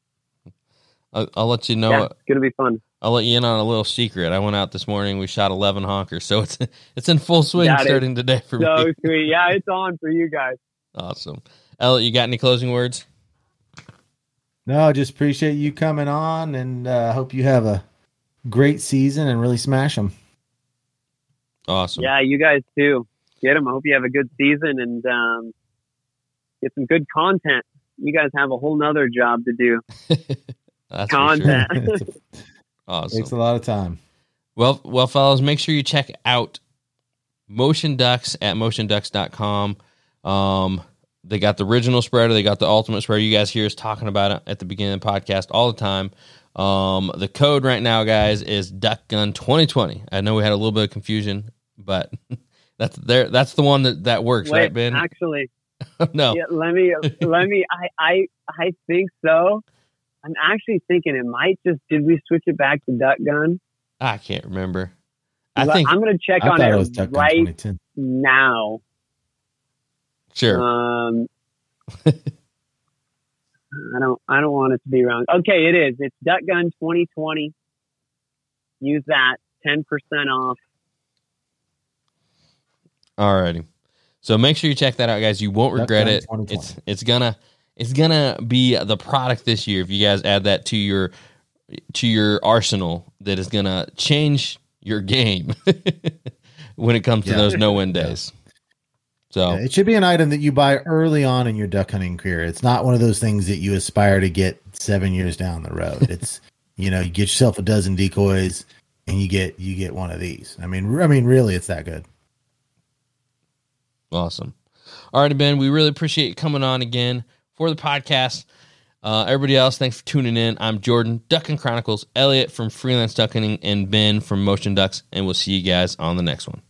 I'll, I'll let you know. yeah, it's going to be fun. I'll let you in on a little secret. I went out this morning. We shot eleven honkers, so it's it's in full swing Got it. starting today for So me. sweet. Yeah, it's on for you guys. Awesome, Elliot. You got any closing words? No, just appreciate you coming on, and uh, hope you have a great season and really smash them. Awesome. Yeah, you guys too. Get them. I hope you have a good season and um, get some good content. You guys have a whole nother job to do. That's for sure. Takes a lot of time. Well, well, fellas, make sure you check out Motion Ducks at motionducks.com. Um, they got the original spreader, they got the ultimate spreader. You guys hear us talking about it at the beginning of the podcast all the time. Um, the code right now, guys, is DuckGun2020. I know we had a little bit of confusion, but that's there. That's the one that that works, Wait, right, Ben? actually, no, yeah, let me let me. I I I think so. I'm actually thinking it might just. Did we switch it back to Duck Gun? I can't remember. I think I'm going to check I on it, it was Duck right 2010. now. sure. Um, I don't. I don't want it to be wrong. Okay, it is. It's Duck Gun 2020. Use that 10% off. Alrighty. So make sure you check that out, guys. You won't regret it. It's it's gonna it's gonna be the product this year if you guys add that to your to your arsenal that is gonna change your game when it comes to Yeah. those no win days. So Yeah, it should be an item that you buy early on in your duck hunting career. It's not one of those things that you aspire to get seven years down the road. It's you know you get yourself a dozen decoys and you get you get one of these. I mean, I mean, really, it's that good. Awesome. All right, Ben, we really appreciate you coming on again for the podcast. Uh, everybody else, thanks for tuning in. I'm Jordan, Duck Gun Chronicles, Elliot from Freelance Duck Hunting, and Ben from Motion Ducks, and we'll see you guys on the next one.